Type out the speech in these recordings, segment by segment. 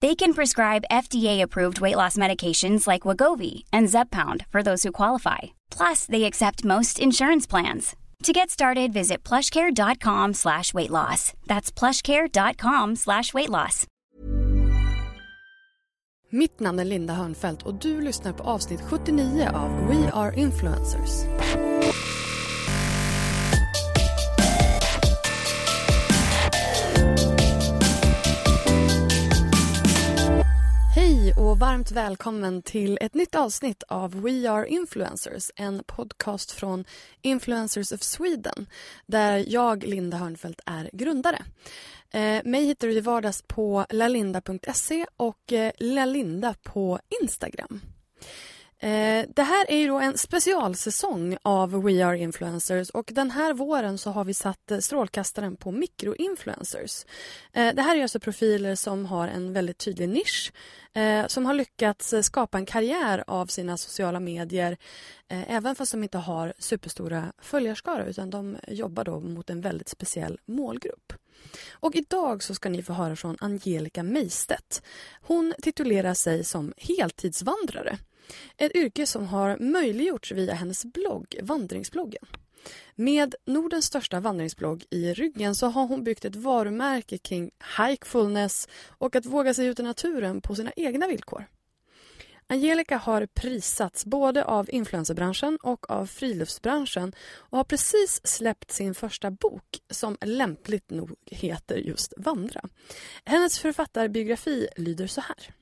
They can prescribe FDA-approved weight loss medications like Wagovi and Zepbound for those who qualify. Plus, they accept most insurance plans. To get started, visit plushcare.com slash weight loss. That's plushcare.com slash weight loss. Mitt namn är Linda Hörnfeldt och du lyssnar på avsnitt 79 av We Are Influencers. Och varmt välkommen till ett nytt avsnitt av We Are Influencers, en podcast från Influencers of Sweden där jag, Linda Hörnfeldt, är grundare. Eh, mig hittar du till vardags på lalinda.se och eh, lalinda på Instagram. Eh, det här är ju då en specialsäsong av We Are Influencers och den här våren så har vi satt eh, strålkastaren på mikroinfluencers. Eh, det här är alltså profiler som har en väldigt tydlig nisch eh, som har lyckats eh, skapa en karriär av sina sociala medier eh, även fast de inte har superstora följarskara utan de jobbar då mot en väldigt speciell målgrupp. Och idag så ska ni få höra från Angelica Meistedt. Hon titulerar sig som heltidsvandrare. Ett yrke som har möjliggjorts via hennes blogg, Vandringsbloggen. Med Nordens största vandringsblogg i ryggen så har hon byggt ett varumärke kring hikefulness och att våga sig ut i naturen på sina egna villkor. Angelica har prisats både av influencerbranschen och av friluftsbranschen och har precis släppt sin första bok som lämpligt nog heter just Vandra. Hennes författarbiografi lyder så här.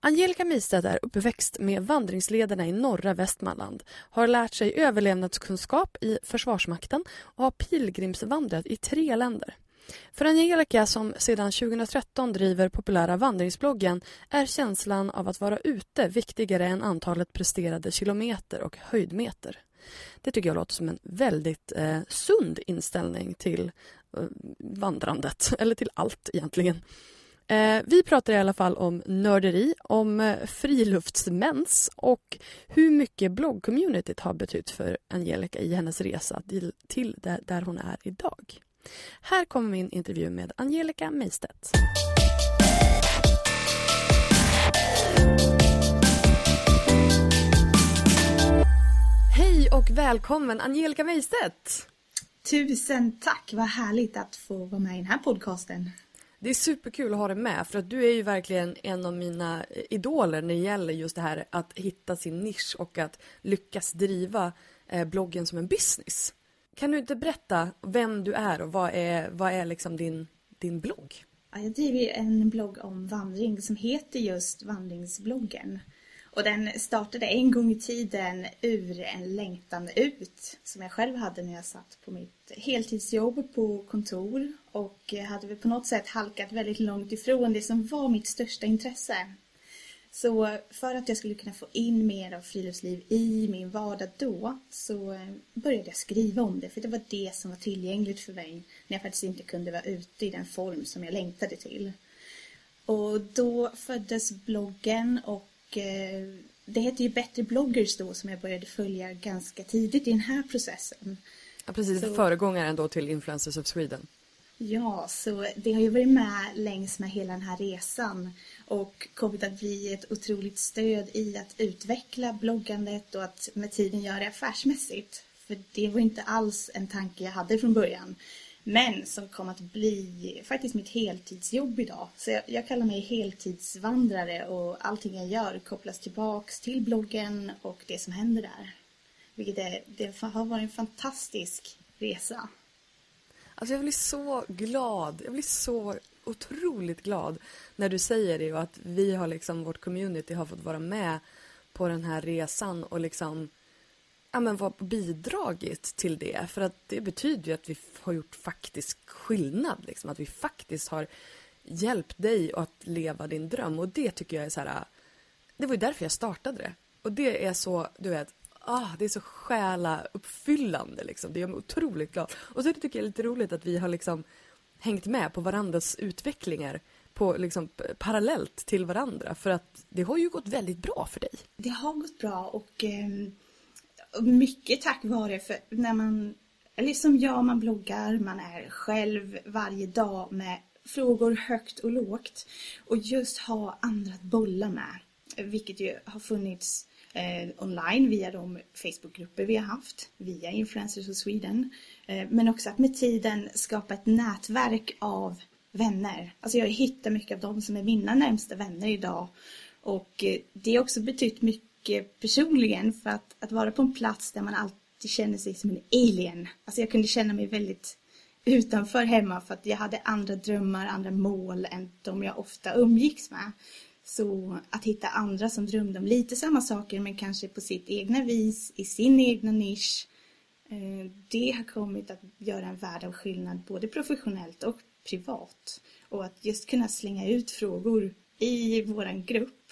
Angelica Mistedt är uppväxt med vandringslederna i norra Västmanland, har lärt sig överlevnadskunskap i Försvarsmakten och har pilgrimsvandrat i tre länder. För Angelica, som sedan 2013 driver populära vandringsbloggen, är känslan av att vara ute viktigare än antalet presterade kilometer och höjdmeter. Det tycker jag låter som en väldigt eh, sund inställning till eh, vandrandet, eller till allt egentligen. Eh, vi pratar i alla fall om nörderi, om eh, friluftsmens och hur mycket bloggcommunityt har betytt för Angelica i hennes resa till, till där, där hon är idag. Här kommer min intervju med Angelica Meistedt. Hej och välkommen Angelica Meistedt! Tusen tack, vad härligt att få vara med i den här podcasten. Det är superkul att ha dig med för att du är ju verkligen en av mina eh, idoler när det gäller just det här att hitta sin nisch och att lyckas driva eh, bloggen som en business. Kan du inte berätta vem du är och vad är, vad är liksom din, din blogg? Jag driver en blogg om vandring som heter just Vandringsbloggen. Och den startade en gång i tiden ur en längtan ut som jag själv hade när jag satt på mitt heltidsjobb på kontor och hade väl på något sätt halkat väldigt långt ifrån det som var mitt största intresse. Så för att jag skulle kunna få in mer av friluftsliv i min vardag då så började jag skriva om det för det var det som var tillgängligt för mig när jag faktiskt inte kunde vara ute i den form som jag längtade till. Och då föddes bloggen och eh, det hette ju Bättre bloggers då som jag började följa ganska tidigt i den här processen. Ja, precis. Så... Föregångaren då till Influencers of Sweden. Ja, så det har ju varit med längs med hela den här resan. och kommit att bli ett otroligt stöd i att utveckla bloggandet och att med tiden göra det affärsmässigt. För det var inte alls en tanke jag hade från början. Men som kom att bli faktiskt mitt heltidsjobb idag. Så jag, jag, kallar mig heltidsvandrare och allting jag gör kopplas tillbaks till bloggen och det som händer där. Vilket är, det har varit en fantastisk resa. Alltså jag blir så glad. Jag blir så otroligt glad när du säger det och att vi har liksom, vårt community har fått vara med på den här resan och liksom ja, men vad bidragit till det. För att det betyder ju att vi har gjort faktisk skillnad. Liksom. Att vi faktiskt har hjälpt dig att leva din dröm. Och det tycker jag är så här... Det var ju därför jag startade det. Och det är så, du vet, ah, det är så själauppfyllande liksom. Det gör mig otroligt glad. Och så tycker jag det är lite roligt att vi har liksom hängt med på varandras utvecklingar på, liksom, parallellt till varandra. För att det har ju gått väldigt bra för dig. Det har gått bra och eh, mycket tack vare för när man, eller som jag, man bloggar, man är själv varje dag med frågor högt och lågt och just ha andra att bolla med. Vilket ju har funnits Eh, online via de Facebookgrupper vi har haft, via Influencers of Sweden. Eh, men också att med tiden skapa ett nätverk av vänner. Alltså jag hittar mycket av dem som är mina närmsta vänner idag. Och eh, det har också betytt mycket personligen för att, att vara på en plats där man alltid känner sig som en alien. Alltså jag kunde känna mig väldigt utanför hemma för att jag hade andra drömmar, andra mål än de jag ofta umgicks med. Så att hitta andra som drömde om lite samma saker men kanske på sitt egna vis, i sin egna nisch. Eh, det har kommit att göra en värld av skillnad både professionellt och privat. Och att just kunna slänga ut frågor i våran grupp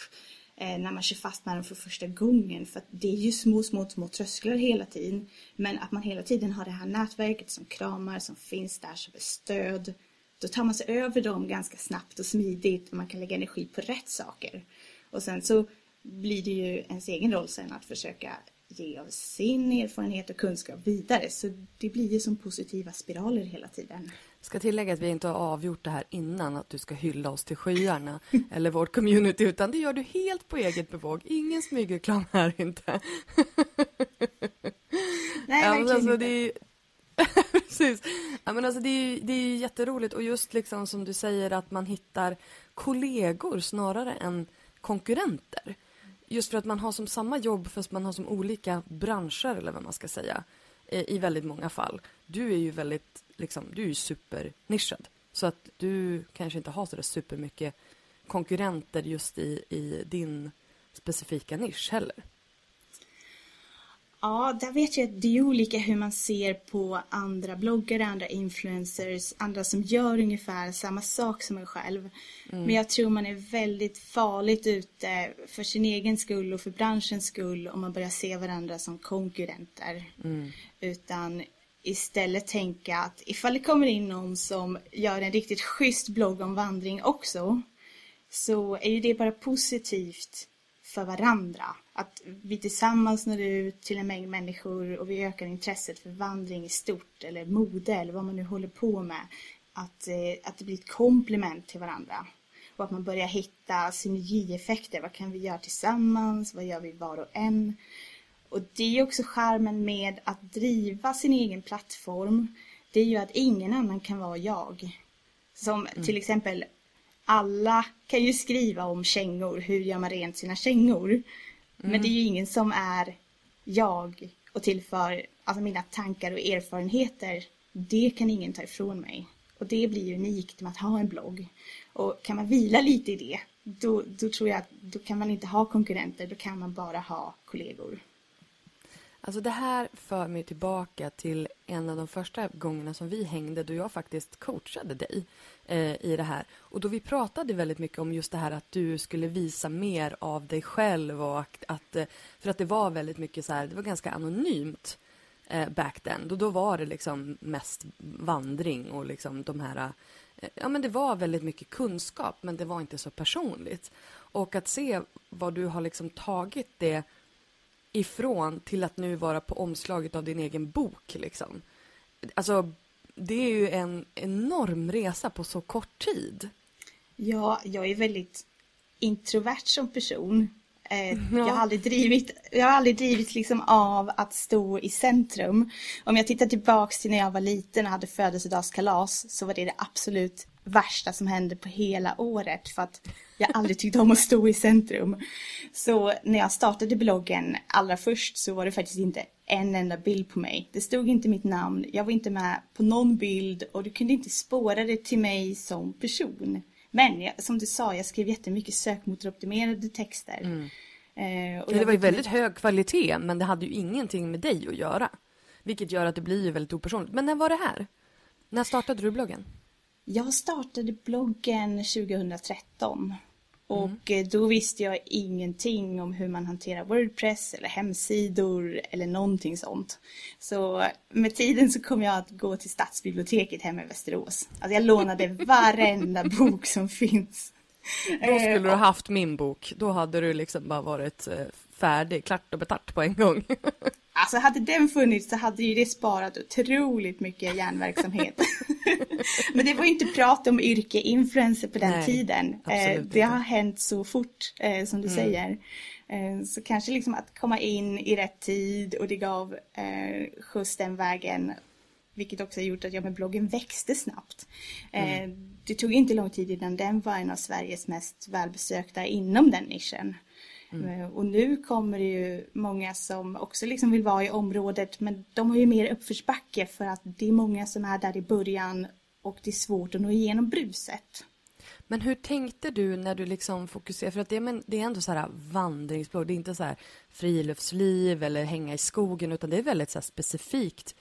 eh, när man kör fast med dem för första gången. För att det är ju små, små, små trösklar hela tiden. Men att man hela tiden har det här nätverket som kramar, som finns där som är stöd då tar man sig över dem ganska snabbt och smidigt och man kan lägga energi på rätt saker. Och sen så blir det ju ens egen roll sen att försöka ge av sin erfarenhet och kunskap vidare. Så det blir ju som positiva spiraler hela tiden. Ska tillägga att vi inte har avgjort det här innan att du ska hylla oss till skyarna eller vårt community utan det gör du helt på eget bevåg. Ingen smygreklam här inte. Nej, verkligen alltså, inte. Det Precis. Ja, men alltså det, är, det är jätteroligt och just liksom som du säger att man hittar kollegor snarare än konkurrenter. Just för att man har som samma jobb fast man har som olika branscher eller vad man ska säga i väldigt många fall. Du är ju väldigt, liksom, du är ju supernischad. Så att du kanske inte har så där supermycket konkurrenter just i, i din specifika nisch heller. Ja, där vet jag att det är olika hur man ser på andra bloggare, andra influencers, andra som gör ungefär samma sak som en själv. Mm. Men jag tror man är väldigt farligt ute för sin egen skull och för branschens skull om man börjar se varandra som konkurrenter. Mm. Utan istället tänka att ifall det kommer in någon som gör en riktigt schysst blogg om vandring också så är ju det bara positivt för varandra. Att vi tillsammans når ut till en mängd människor och vi ökar intresset för vandring i stort eller mode eller vad man nu håller på med. Att, eh, att det blir ett komplement till varandra. Och att man börjar hitta synergieffekter. Vad kan vi göra tillsammans? Vad gör vi var och en? Och det är också skärmen med att driva sin egen plattform. Det är ju att ingen annan kan vara jag. Som mm. till exempel alla kan ju skriva om kängor, hur gör man rent sina kängor? Mm. Men det är ju ingen som är jag och tillför alltså mina tankar och erfarenheter. Det kan ingen ta ifrån mig. Och det blir unikt med att ha en blogg. Och kan man vila lite i det, då, då tror jag att då kan man inte ha konkurrenter, då kan man bara ha kollegor. Alltså det här för mig tillbaka till en av de första gångerna som vi hängde då jag faktiskt coachade dig eh, i det här. Och då vi pratade väldigt mycket om just det här att du skulle visa mer av dig själv och att, att eh, för att det var väldigt mycket så här, det var ganska anonymt eh, back then. Då, då var det liksom mest vandring och liksom de här eh, Ja, men det var väldigt mycket kunskap, men det var inte så personligt. Och att se vad du har liksom tagit det ifrån till att nu vara på omslaget av din egen bok. Liksom. Alltså, det är ju en enorm resa på så kort tid. Ja, jag är väldigt introvert som person. Eh, ja. Jag har aldrig drivit, jag har aldrig drivit liksom av att stå i centrum. Om jag tittar tillbaks till när jag var liten och hade födelsedagskalas så var det det absolut värsta som hände på hela året för att jag aldrig tyckte om att stå i centrum. Så när jag startade bloggen allra först så var det faktiskt inte en enda bild på mig. Det stod inte mitt namn, jag var inte med på någon bild och du kunde inte spåra det till mig som person. Men jag, som du sa, jag skrev jättemycket sökmotoroptimerade texter. Mm. Eh, och det var ju väldigt hög kvalitet, men det hade ju ingenting med dig att göra. Vilket gör att det blir ju väldigt opersonligt. Men när var det här? När startade du bloggen? Jag startade bloggen 2013. Och mm. då visste jag ingenting om hur man hanterar Wordpress eller hemsidor eller någonting sånt. Så med tiden så kom jag att gå till stadsbiblioteket hemma i Västerås. Alltså jag lånade varenda bok som finns. Då skulle du ha haft min bok. Då hade du liksom bara varit eh, färdig, klart och betart på en gång. Alltså hade den funnits så hade ju det sparat otroligt mycket hjärnverksamhet. Men det var ju inte prat om yrke influencer på den Nej, tiden. Eh, det har hänt så fort eh, som du mm. säger. Eh, så kanske liksom att komma in i rätt tid och det gav eh, skjuts den vägen. Vilket också gjort att jag med bloggen växte snabbt. Mm. Det tog inte lång tid innan den var en av Sveriges mest välbesökta inom den nischen. Mm. Eh, och nu kommer det ju många som också liksom vill vara i området men de har ju mer uppförsbacke för att det är många som är där i början och det är svårt att nå igenom bruset. Men hur tänkte du när du liksom fokuserade, för att det, men, det är ändå så här vandringsblogg, det är inte så här friluftsliv eller hänga i skogen utan det är väldigt så specifikt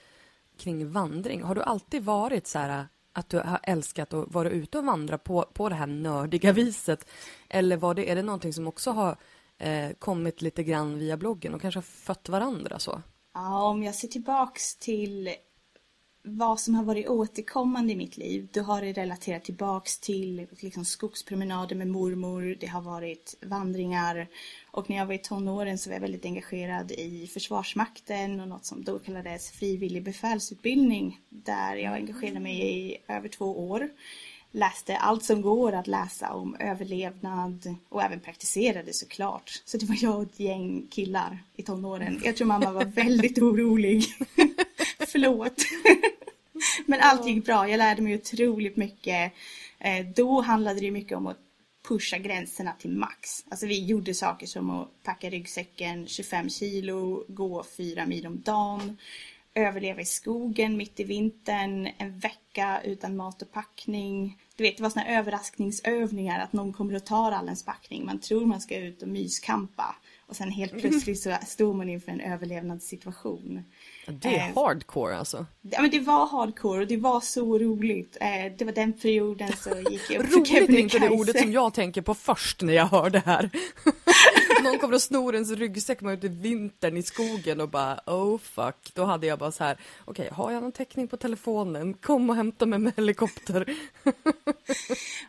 kring vandring. Har du alltid varit så här att du har älskat att vara ute och vandra på, på det här nördiga viset? Eller var det, är det någonting som också har eh, kommit lite grann via bloggen och kanske har fött varandra så? Ja, om jag ser tillbaks till vad som har varit återkommande i mitt liv, då har det relaterat tillbaks till liksom, skogspromenader med mormor, det har varit vandringar och när jag var i tonåren så var jag väldigt engagerad i Försvarsmakten och något som då kallades frivillig befälsutbildning där jag engagerade mig i över två år läste allt som går att läsa om överlevnad och även praktiserade såklart. Så det var jag och ett gäng killar i tonåren. Jag tror mamma var väldigt orolig. Förlåt. Men allt gick bra. Jag lärde mig otroligt mycket. Eh, då handlade det mycket om att pusha gränserna till max. Alltså vi gjorde saker som att packa ryggsäcken 25 kilo, gå fyra mil om dagen, överleva i skogen mitt i vintern, en vecka utan mat och packning, du vet, det var såna överraskningsövningar att någon kommer och tar all ens packning. Man tror man ska ut och myskampa. Och sen helt plötsligt så står man inför en överlevnadssituation. Det är eh, hardcore alltså. Ja men det var hardcore och det var så roligt. Eh, det var den perioden så gick jag upp Roligt är inte det ordet som jag tänker på först när jag hör det här. Någon kommer och snor ens ryggsäck man ute i vintern i skogen och bara oh fuck. Då hade jag bara så här okej okay, har jag någon täckning på telefonen? Kom och hämta mig med helikopter.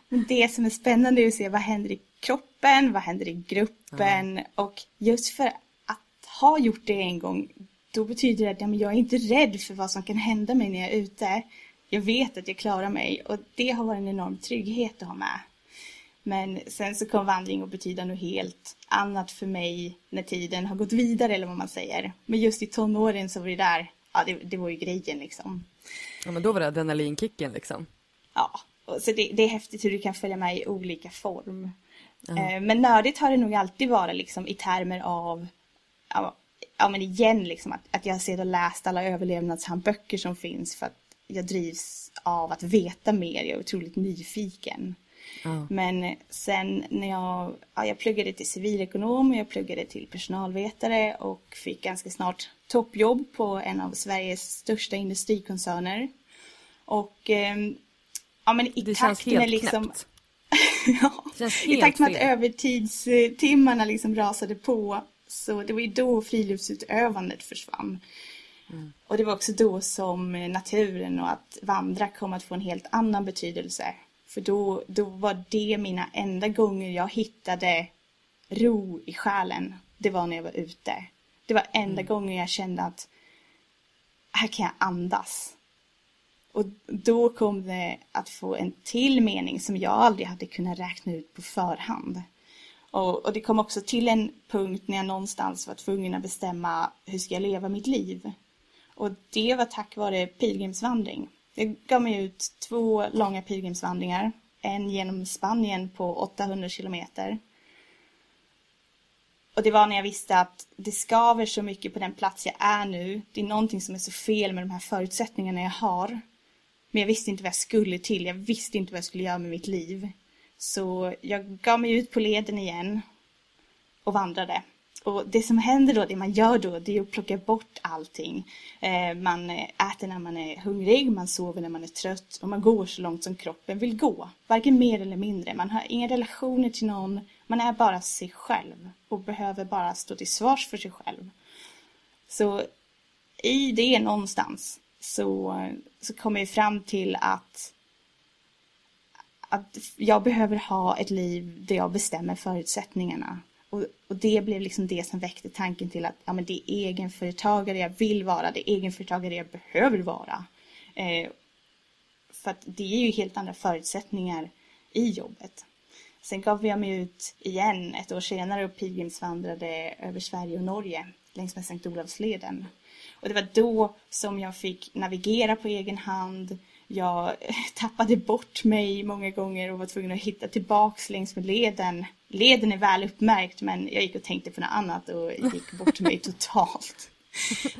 det som är spännande är att se vad händer i kroppen, vad händer i gruppen mm. och just för att ha gjort det en gång då betyder det att ja, jag är inte rädd för vad som kan hända mig när jag är ute. Jag vet att jag klarar mig och det har varit en enorm trygghet att ha med. Men sen så kom vandring att betyda något helt annat för mig när tiden har gått vidare eller vad man säger. Men just i tonåren så var det där, ja det, det var ju grejen liksom. Ja men då var det adrenalinkicken liksom. Ja, så det, det är häftigt hur du kan följa med i olika form. Mm. Men nördigt har det nog alltid varit liksom i termer av ja, ja men igen liksom att, att jag sedan läst alla överlevnadshandböcker som finns för att jag drivs av att veta mer, jag är otroligt nyfiken. Mm. Men sen när jag, ja, jag pluggade till civilekonom, jag pluggade till personalvetare och fick ganska snart toppjobb på en av Sveriges största industrikoncerner. Och eh, ja men i det takt med liksom ja, I takt med att övertidstimmarna liksom rasade på så det var ju då friluftsutövandet försvann. Mm. Och det var också då som naturen och att vandra kom att få en helt annan betydelse. För då, då var det mina enda gånger jag hittade ro i själen. Det var när jag var ute. Det var enda mm. gången jag kände att här kan jag andas. Och då kom det att få en till mening som jag aldrig hade kunnat räkna ut på förhand. Och, och, det kom också till en punkt när jag någonstans var tvungen att bestämma hur ska jag leva mitt liv. Och det var tack vare pilgrimsvandring. Jag gav mig ut två långa pilgrimsvandringar. En genom Spanien på 800 kilometer. Och det var när jag visste att det skaver så mycket på den plats jag är nu. Det är någonting som är så fel med de här förutsättningarna jag har. Men jag visste inte vad jag skulle till. Jag visste inte vad jag skulle göra med mitt liv. Så jag gav mig ut på leden igen och vandrade. Och det som händer då, det man gör då, det är att plocka bort allting. Eh, man äter när man är hungrig, man sover när man är trött och man går så långt som kroppen vill gå. Varken mer eller mindre. Man har inga relationer till någon, man är bara sig själv och behöver bara stå till svars för sig själv. Så i det någonstans så, så kommer jag fram till att att jag behöver ha ett liv där jag bestämmer förutsättningarna. Och, och, det blev liksom det som väckte tanken till att ja, men det är egenföretagare jag vill vara, det är egenföretagare jag behöver vara. Eh, för att det är ju helt andra förutsättningar i jobbet. Sen gav jag mig ut igen ett år senare och pilgrimsvandrade över Sverige och Norge längs med Sankt Olavsleden. Och det var då som jag fick navigera på egen hand, jag tappade bort mig många gånger och var tvungen att hitta tillbaks längs med leden. Leden är väl uppmärkt men jag gick och tänkte på något annat och gick bort mig totalt.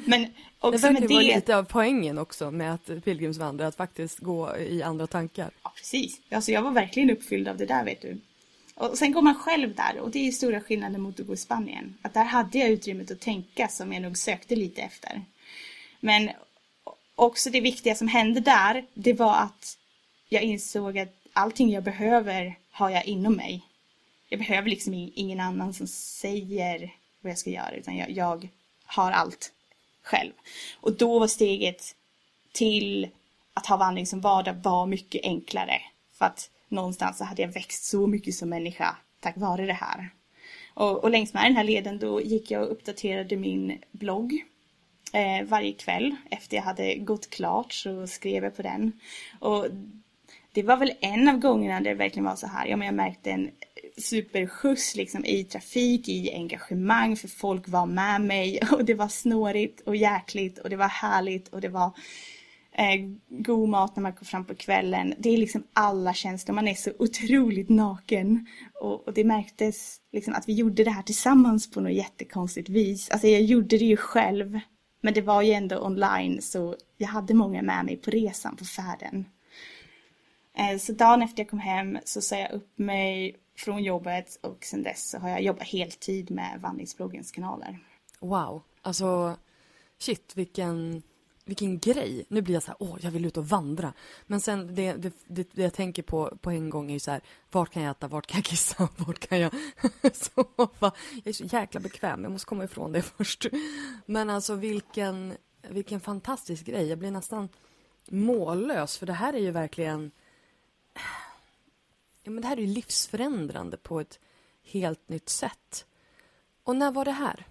Men också det verkar vara lite av poängen också med att pilgrimsvandra, att faktiskt gå i andra tankar. Ja, precis. Alltså jag var verkligen uppfylld av det där, vet du. Och sen går man själv där och det är stora skillnaden mot att gå i Spanien. Att där hade jag utrymmet att tänka som jag nog sökte lite efter. Men också det viktiga som hände där, det var att jag insåg att allting jag behöver har jag inom mig. Jag behöver liksom ingen annan som säger vad jag ska göra, utan jag, jag har allt själv. Och då var steget till att ha vandring som vardag var mycket enklare. För att någonstans så hade jag växt så mycket som människa tack vare det här. Och, och längs med den här leden då gick jag och uppdaterade min blogg Eh, varje kväll efter jag hade gått klart så skrev jag på den. Och det var väl en av gångerna där det verkligen var så här, ja men jag märkte en superskjuts liksom i trafik, i engagemang för folk var med mig och det var snårigt och jäkligt och det var härligt och det var eh, god mat när man kom fram på kvällen. Det är liksom alla känslor, man är så otroligt naken. Och, och, det märktes liksom att vi gjorde det här tillsammans på något jättekonstigt vis. Alltså jag gjorde det ju själv men det var ju ändå online så jag hade många med mig på resan, på färden. Eh, så dagen efter jag kom hem så sa jag upp mig från jobbet och sen dess så har jag jobbat heltid med vandringsbloggens kanaler. Wow, alltså shit vilken vilken grej. Nu blir jag så här, åh, jag vill ut och vandra. Men sen det, det, det, det jag tänker på på en gång är ju så här, vart kan jag äta, vart kan jag kissa, vart kan jag sova? Jag är så jäkla bekväm, jag måste komma ifrån det först. Men alltså vilken, vilken fantastisk grej. Jag blir nästan mållös, för det här är ju verkligen... Ja, men det här är ju livsförändrande på ett helt nytt sätt. Och när var det här?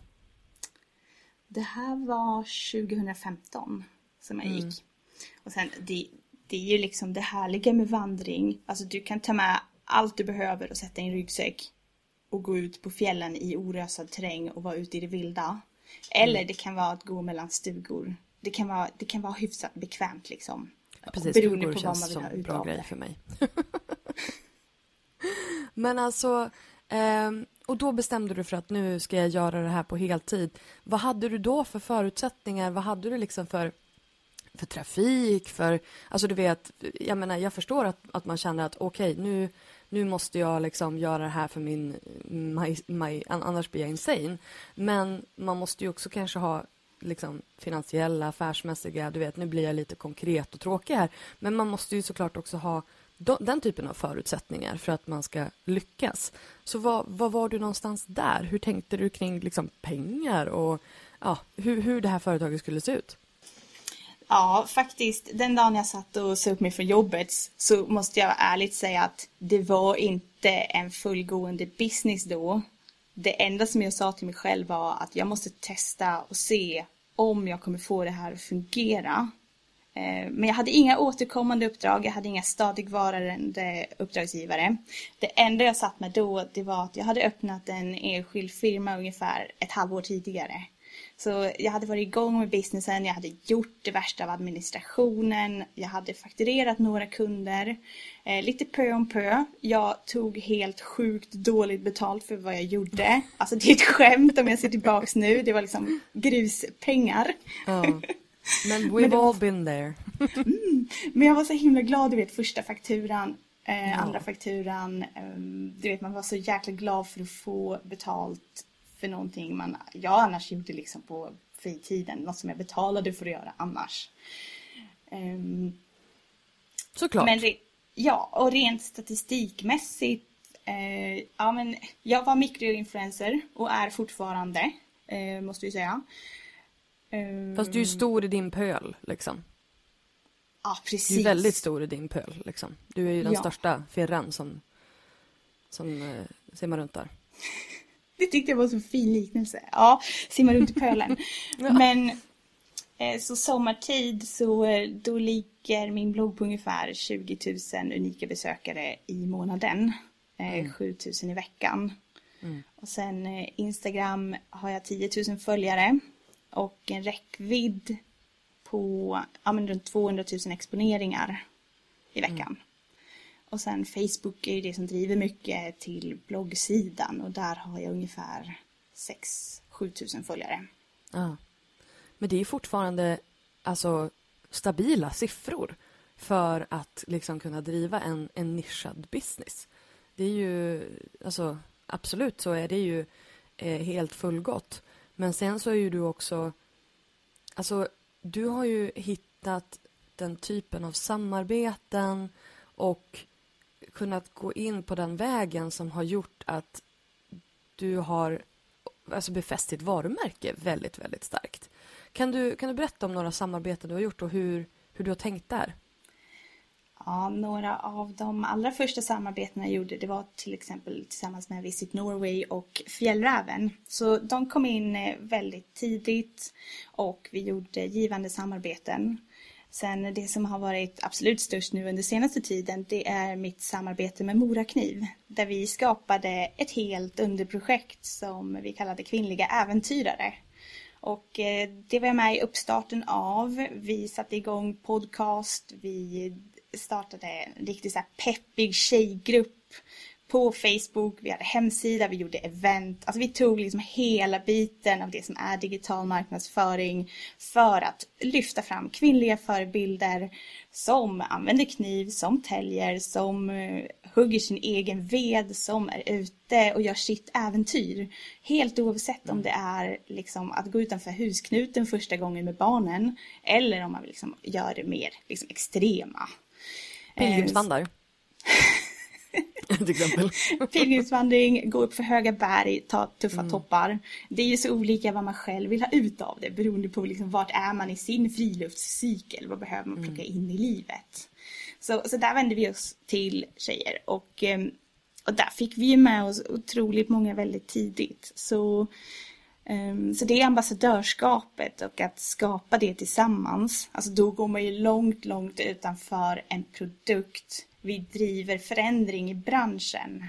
Det här var 2015 som jag gick. Mm. Och sen det, det är ju liksom det härliga med vandring. Alltså du kan ta med allt du behöver och sätta i en ryggsäck och gå ut på fjällen i orösad terräng och vara ute i det vilda. Eller mm. det kan vara att gå mellan stugor. Det kan vara, det kan vara hyfsat bekvämt liksom. Precis, Beroende på vad man vill som ha bra grej för mig. Men alltså, Um, och då bestämde du för att nu ska jag göra det här på heltid. Vad hade du då för förutsättningar? Vad hade du liksom för, för trafik? För, alltså du vet, jag menar, jag förstår att, att man känner att okej, okay, nu, nu måste jag liksom göra det här för min, my, my, annars blir jag insane. Men man måste ju också kanske ha liksom finansiella, affärsmässiga, du vet, nu blir jag lite konkret och tråkig här. Men man måste ju såklart också ha den typen av förutsättningar för att man ska lyckas. Så var, var var du någonstans där? Hur tänkte du kring liksom pengar och ja, hur, hur det här företaget skulle se ut? Ja, faktiskt. Den dagen jag satt och sa upp mig från jobbet så måste jag ärligt säga att det var inte en fullgående business då. Det enda som jag sa till mig själv var att jag måste testa och se om jag kommer få det här att fungera. Eh, men jag hade inga återkommande uppdrag, jag hade inga stadigvarande uppdragsgivare. Det enda jag satt med då, det var att jag hade öppnat en enskild firma ungefär ett halvår tidigare. Så jag hade varit igång med businessen, jag hade gjort det värsta av administrationen, jag hade fakturerat några kunder. Eh, lite pö om pö. Jag tog helt sjukt dåligt betalt för vad jag gjorde. Alltså det är ett skämt om jag ser tillbaks nu, det var liksom gruspengar. Ja. Men we've all been there. mm, men jag var så himla glad, du vet första fakturan, eh, ja. andra fakturan. Eh, du vet man var så jäkla glad för att få betalt för någonting man, jag annars gjorde liksom på fritiden, något som jag betalade för att göra annars. Um, Såklart. Men det, ja, och rent statistikmässigt, eh, ja men jag var mikroinfluencer och är fortfarande, eh, måste vi säga. Um, Fast du är stor i din pöl liksom. Ja, precis. Du är väldigt stor i din pöl liksom. Du är ju den ja. största firran som, som eh, simmar runt där. Det tyckte jag var så fin liknelse. Ja, simma runt i pölen. ja. Men eh, så sommartid så eh, då ligger min blogg på ungefär 20 000 unika besökare i månaden. Eh, mm. 7 000 i veckan. Mm. Och sen Instagram har jag 10 000 följare. Och en räckvidd på ja, men runt 200 000 exponeringar i veckan. Mm. Och sen Facebook är ju det som driver mycket till bloggsidan och där har jag ungefär 6-7 tusen följare. Ja. Men det är fortfarande alltså, stabila siffror för att liksom kunna driva en, en nischad business. Det är ju, alltså absolut så är det ju eh, helt fullgott. Men sen så är ju du också, alltså du har ju hittat den typen av samarbeten och kunnat gå in på den vägen som har gjort att du har alltså befäst ditt varumärke väldigt, väldigt starkt. Kan du, kan du berätta om några samarbeten du har gjort och hur, hur du har tänkt där? Ja, några av de allra första samarbetena jag gjorde det var till exempel tillsammans med Visit Norway och Fjällräven. Så de kom in eh, väldigt tidigt och vi gjorde givande samarbeten. Sen det som har varit absolut störst nu under senaste tiden det är mitt samarbete med Morakniv där vi skapade ett helt underprojekt som vi kallade Kvinnliga äventyrare. Och eh, det var jag med i uppstarten av. Vi satte igång podcast, vi startade en riktigt så peppig tjejgrupp på Facebook, vi hade hemsida, vi gjorde event. Alltså vi tog liksom hela biten av det som är digital marknadsföring för att lyfta fram kvinnliga förebilder som använder kniv, som täljer, som eh, hugger sin egen ved, som är ute och gör sitt äventyr. Helt oavsett om det är liksom att gå utanför husknuten första gången med barnen eller om man liksom gör det mer liksom extrema. Pilgrimsvandrar. till exempel. Pilgrimsvandring, gå upp för höga berg, ta tuffa mm. toppar. Det är ju så olika vad man själv vill ha ut av det beroende på liksom vart är man i sin friluftscykel. Vad behöver man plocka mm. in i livet? Så, så där vände vi oss till tjejer och, ehm, och där fick vi med oss otroligt många väldigt tidigt. Så Ehm, så det är ambassadörskapet och att skapa det tillsammans. Alltså då går man ju långt, långt utanför en produkt vi driver förändring i branschen.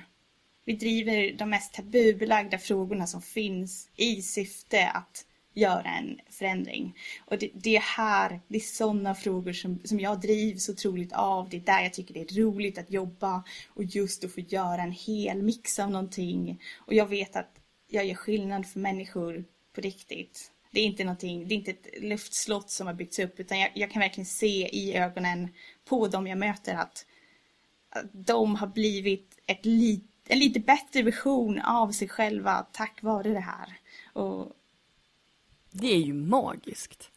Vi driver de mest tabubelagda frågorna som finns i syfte att göra en förändring. Och det, det är här, det är sådana frågor som, som jag drivs otroligt av. Det är där jag tycker det är roligt att jobba och just att få göra en hel mix av någonting. Och jag vet att jag gör skillnad för människor på riktigt. Det är inte någonting, det är inte ett luftslott som har byggts upp utan jag, jag kan verkligen se i ögonen på dem jag möter att de har blivit ett lit, en lite bättre version av sig själva tack vare det här. Och... Det är ju magiskt.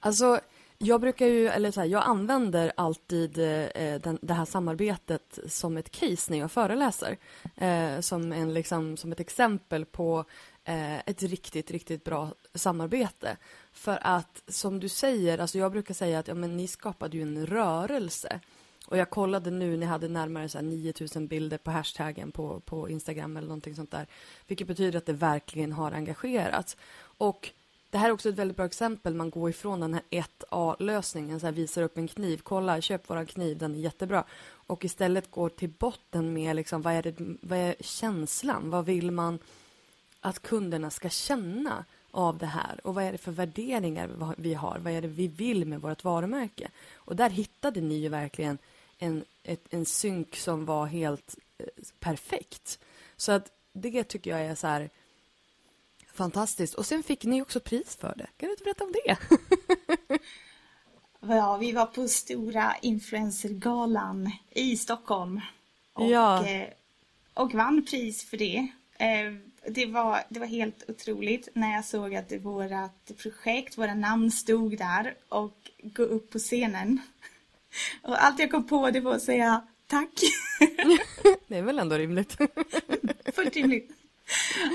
Alltså, jag brukar ju, eller så här, jag använder alltid eh, den, det här samarbetet som ett case när jag föreläser. Eh, som, en, liksom, som ett exempel på eh, ett riktigt, riktigt bra samarbete. För att som du säger, alltså jag brukar säga att ja, men ni skapade ju en rörelse. Och jag kollade nu, ni hade närmare så 9000 bilder på hashtaggen på, på Instagram eller någonting sånt där. Vilket betyder att det verkligen har engagerats. Och det här är också ett väldigt bra exempel. Man går ifrån den här 1A-lösningen, så här visar upp en kniv, kolla, köp våran kniv, den är jättebra. Och istället går till botten med liksom, vad är, det, vad är känslan? Vad vill man att kunderna ska känna av det här? Och vad är det för värderingar vi har? Vad är det vi vill med vårt varumärke? Och där hittade ni ju verkligen en, ett, en synk som var helt eh, perfekt. Så att det tycker jag är så här fantastiskt. Och sen fick ni också pris för det. Kan du inte berätta om det? ja, vi var på stora influencergalan i Stockholm. Och, ja. Eh, och vann pris för det. Eh, det var, det var helt otroligt när jag såg att vårt projekt, våra namn stod där och gå upp på scenen. Och allt jag kom på det var att säga tack. Det är väl ändå rimligt. Fullt rimligt.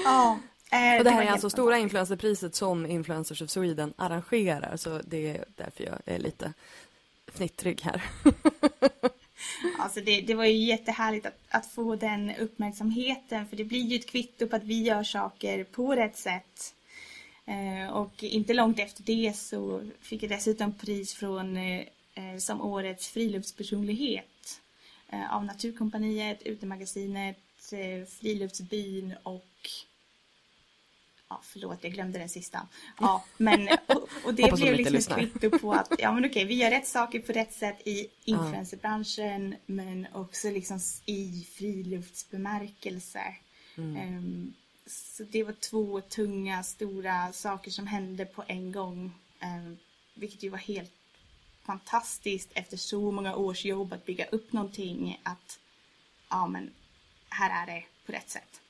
Ja. Eh, och det här är alltså stora influencerpriset som Influencers of Sweden arrangerar, så det är därför jag är lite fnittrig här. Alltså det, det var ju jättehärligt att, att, få den uppmärksamheten för det blir ju ett kvitto på att vi gör saker på rätt sätt. Eh, och inte långt efter det så fick jag dessutom pris från eh, som årets friluftspersonlighet eh, av Naturkompaniet, Utemagasinet, Friluftsbyn och Ja, förlåt, jag glömde den sista. Ja, men, och, och det blev liksom ett kvitto på att ja, men okej, vi gör rätt saker på rätt sätt i influencerbranschen men också liksom i friluftsbemärkelse. Mm. Um, så det var två tunga, stora saker som hände på en gång. Um, vilket ju var helt fantastiskt efter så många års jobb att bygga upp någonting. Att ja, men här är det på rätt sätt.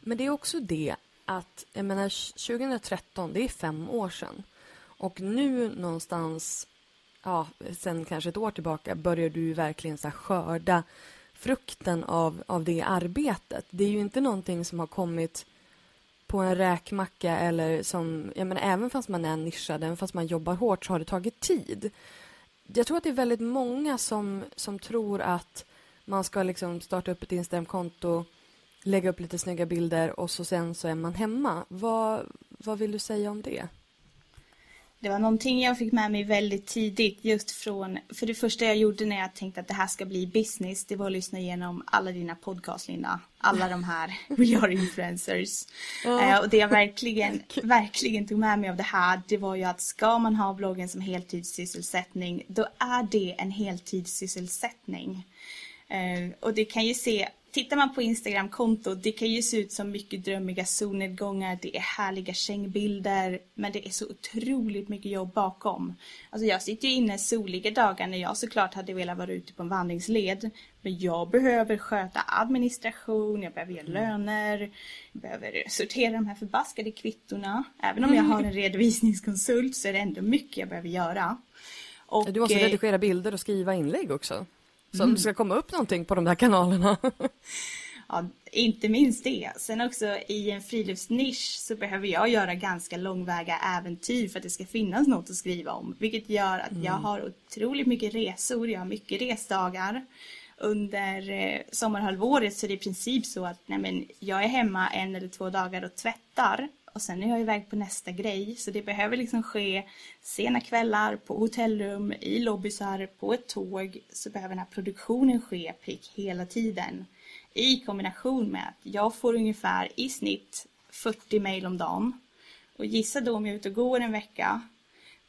Men det är också det att, jag menar 2013, det är fem år sedan. Och nu någonstans, ja, sen kanske ett år tillbaka börjar du verkligen så skörda frukten av, av det arbetet. Det är ju inte någonting som har kommit på en räkmacka eller som, jag menar även fast man är nischad, även fast man jobbar hårt så har det tagit tid. Jag tror att det är väldigt många som, som tror att man ska liksom starta upp ett Instagramkonto lägga upp lite snygga bilder och så sen så är man hemma. Vad, vad vill du säga om det? Det var någonting jag fick med mig väldigt tidigt just från, för det första jag gjorde när jag tänkte att det här ska bli business, det var att lyssna igenom alla dina podcast Linda. Alla de här We Are Influencers. Ja. Eh, och det jag verkligen, verkligen tog med mig av det här, det var ju att ska man ha bloggen som heltidssysselsättning, då är det en heltidssysselsättning. Eh, och det kan ju se Tittar man på Instagram-kontot, det kan ju se ut som mycket drömmiga solnedgångar, det är härliga kängbilder, men det är så otroligt mycket jobb bakom. Alltså jag sitter ju inne soliga dagar när jag såklart hade velat vara ute på en vandringsled, men jag behöver sköta administration, jag behöver ge mm. löner, jag behöver sortera de här förbaskade kvittorna. Även om jag har en redovisningskonsult så är det ändå mycket jag behöver göra. Och, du måste eh, redigera bilder och skriva inlägg också. Så mm. det ska komma upp någonting på de där kanalerna. ja, inte minst det. Sen också i en friluftsnisch så behöver jag göra ganska långväga äventyr för att det ska finnas något att skriva om. Vilket gör att mm. jag har otroligt mycket resor, jag har mycket resdagar. Under eh, sommarhalvåret så är det i princip så att nej men, jag är hemma en eller två dagar och tvättar och sen är jag iväg på nästa grej. Så det behöver liksom ske sena kvällar på hotellrum, i lobbysar, på ett tåg. Så behöver den här produktionen ske prick hela tiden. I kombination med att jag får ungefär i snitt 40 mejl om dagen. Och gissa då om jag är ute och går en vecka.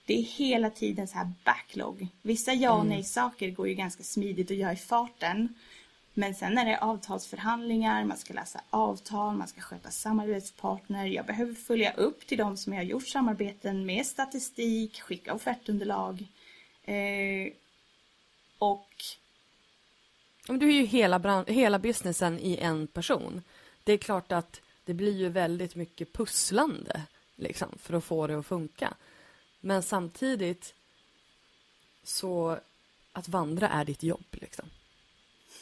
Det är hela tiden så här backlog. Vissa ja och mm. nej saker går ju ganska smidigt att göra i farten. Men sen är det avtalsförhandlingar, man ska läsa avtal, man ska sköta samarbetspartner. Jag behöver följa upp till de som jag har gjort samarbeten med statistik, skicka offertunderlag. Eh, och... Men du är ju hela, hela businessen i en person. Det är klart att det blir ju väldigt mycket pusslande liksom, för att få det att funka. Men samtidigt så att vandra är ditt jobb. Liksom.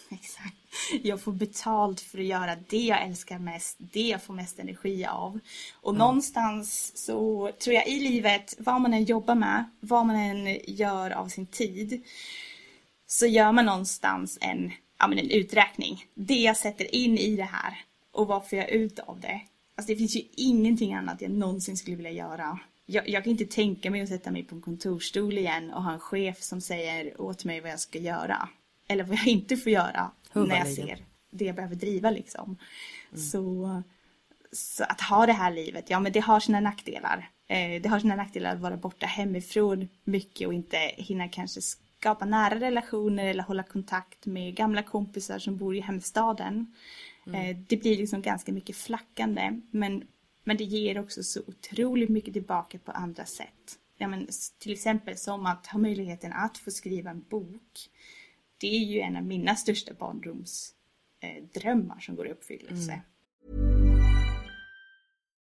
Exakt. Jag får betalt för att göra det jag älskar mest, det jag får mest energi av. Och mm. någonstans så tror jag i livet, vad man än jobbar med, vad man än gör av sin tid, så gör man någonstans en, ja, men en uträkning. Det jag sätter in i det här och vad får jag ut av det? Alltså det finns ju ingenting annat jag någonsin skulle vilja göra jag, jag, kan inte tänka mig att sätta mig på en kontorsstol igen och ha en chef som säger åt mig vad jag ska göra. Eller vad jag inte får göra när jag ser det jag behöver driva liksom. Mm. Så, så att ha det här livet, ja men det har sina nackdelar. Eh, det har sina nackdelar att vara borta hemifrån mycket och inte hinna kanske skapa nära relationer eller hålla kontakt med gamla kompisar som bor i hemstaden. Mm. Eh, det blir liksom ganska mycket flackande men, men det ger också så otroligt mycket tillbaka på andra sätt. Ja, men, till exempel som att ha möjligheten att få skriva en bok. Det är ju en av mina största barndomsdrömmar eh, som går i uppfyllelse. Mm.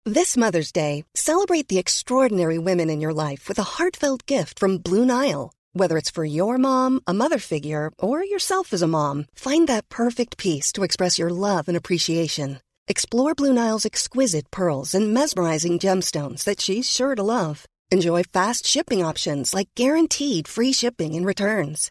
This Mother's Day, celebrate the extraordinary women in your life with a heartfelt gift from Blue Nile. Whether it's for your mom, a mother figure, or yourself as a mom, find that perfect piece to express your love and appreciation. Explore Blue Nile's exquisite pearls and mesmerizing gemstones that she's sure to love. Enjoy fast shipping options like guaranteed free shipping and returns.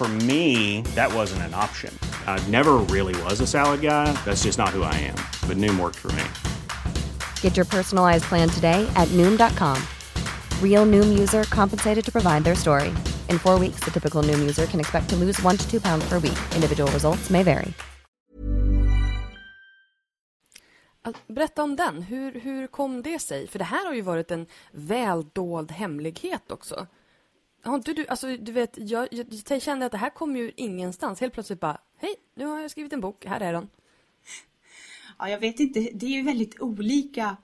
For me, that wasn't an option. I never really was a salad guy. That's just not who I am. But Noom worked for me. Get your personalized plan today at Noom.com. Real Noom user compensated to provide their story. In four weeks, the typical Noom user can expect to lose one to two pounds per week. Individual results may vary. Berätta om den. Hur, hur kom det sig? För det här har ju varit en väldold hemlighet också. Har inte du, alltså du vet, jag, jag, jag kände att det här kom ju ingenstans. Helt plötsligt bara, hej, nu har jag skrivit en bok, här är den. Ja, jag vet inte, det är ju väldigt olika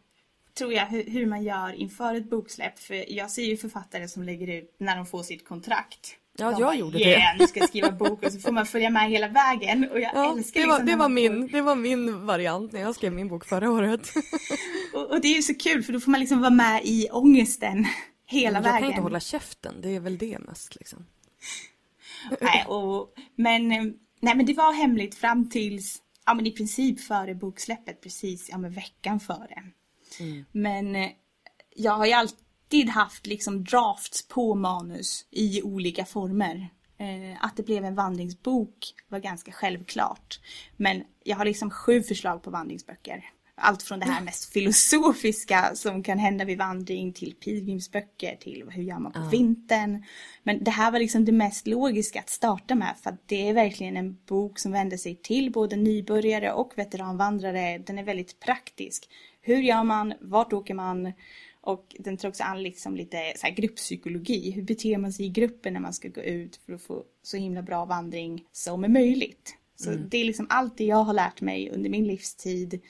tror jag hur, hur man gör inför ett boksläpp. För jag ser ju författare som lägger ut när de får sitt kontrakt. Ja, jag bara, gjorde yeah, det. nu ska jag skriva bok och så får man följa med hela vägen. Och jag ja, älskar det, var, liksom det, var min, det var min variant när jag skrev min bok förra året. och, och, det är ju så kul för då får man liksom vara med i ångesten hela jag vägen. Jag kan inte hålla käften, det är väl det mest liksom. nej, och, men, nej, men det var hemligt fram tills, ja men i princip före boksläppet, precis, ja men veckan före. Mm. Men eh, jag har ju alltid haft liksom drafts på manus i olika former. Eh, att det blev en vandringsbok var ganska självklart. Men jag har liksom sju förslag på vandringsböcker. Allt från det här mest filosofiska som kan hända vid vandring till pilgrimsböcker till hur gör man på uh. vintern. Men det här var liksom det mest logiska att starta med för att det är verkligen en bok som vänder sig till både nybörjare och veteranvandrare. Den är väldigt praktisk. Hur gör man? Vart åker man? Och den tar också an liksom lite så grupppsykologi. Hur beter man sig i gruppen när man ska gå ut för att få så himla bra vandring som är möjligt. Så mm. det är liksom allt det jag har lärt mig under min livstid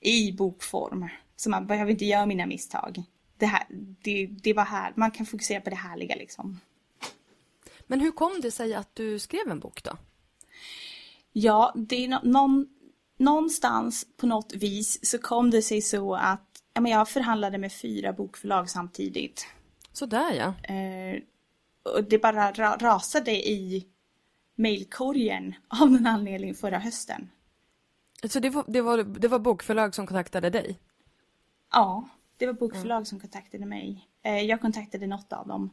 i bokform. Så man behöver inte göra mina misstag. Det, här, det, det var här, man kan fokusera på det härliga liksom. Men hur kom det sig att du skrev en bok då? Ja, det är no någon, någonstans på något vis så kom det sig så att ja, men jag förhandlade med fyra bokförlag samtidigt. Sådär ja. Eh, och det bara ra rasade i mailkorgen av någon anledning förra hösten. Så det var, det var, det var bokförlag som kontaktade dig? Ja, det var bokförlag mm. som kontaktade mig. Eh, jag kontaktade något av dem.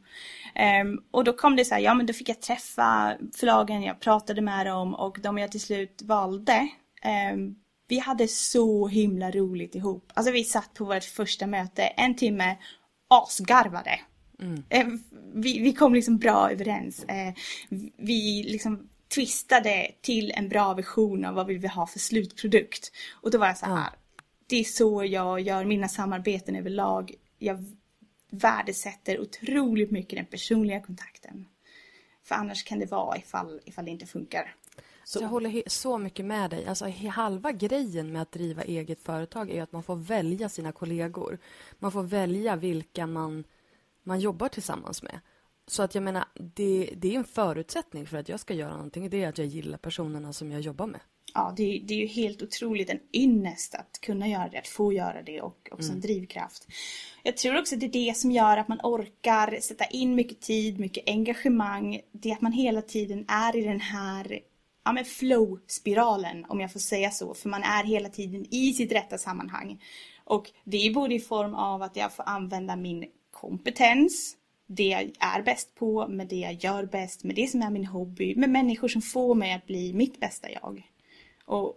Um, och då kom det så här, ja men då fick jag träffa förlagen, jag pratade med dem och de jag till slut valde um, vi hade så himla roligt ihop. Alltså vi satt på vårt första möte en timme, asgarvade. Mm. Eh, vi, vi kom liksom bra överens. Eh, vi liksom twistade till en bra version av vad vi vill ha för slutprodukt. Och då var jag så här, mm. det är så jag gör mina samarbeten överlag. Jag värdesätter otroligt mycket den personliga kontakten. För annars kan det vara ifall, ifall det inte funkar. Så jag håller så mycket med dig. Alltså, halva grejen med att driva eget företag är att man får välja sina kollegor. Man får välja vilka man, man jobbar tillsammans med. Så att jag menar, det, det är en förutsättning för att jag ska göra någonting. Det är att jag gillar personerna som jag jobbar med. Ja, det, det är ju helt otroligt en ynnest att kunna göra det, att få göra det och också mm. en drivkraft. Jag tror också att det är det som gör att man orkar sätta in mycket tid, mycket engagemang. Det är att man hela tiden är i den här ja, men flow-spiralen, om jag får säga så. För man är hela tiden i sitt rätta sammanhang. Och det är både i form av att jag får använda min kompetens, det jag är bäst på, med det jag gör bäst, med det som är min hobby, med människor som får mig att bli mitt bästa jag. Och,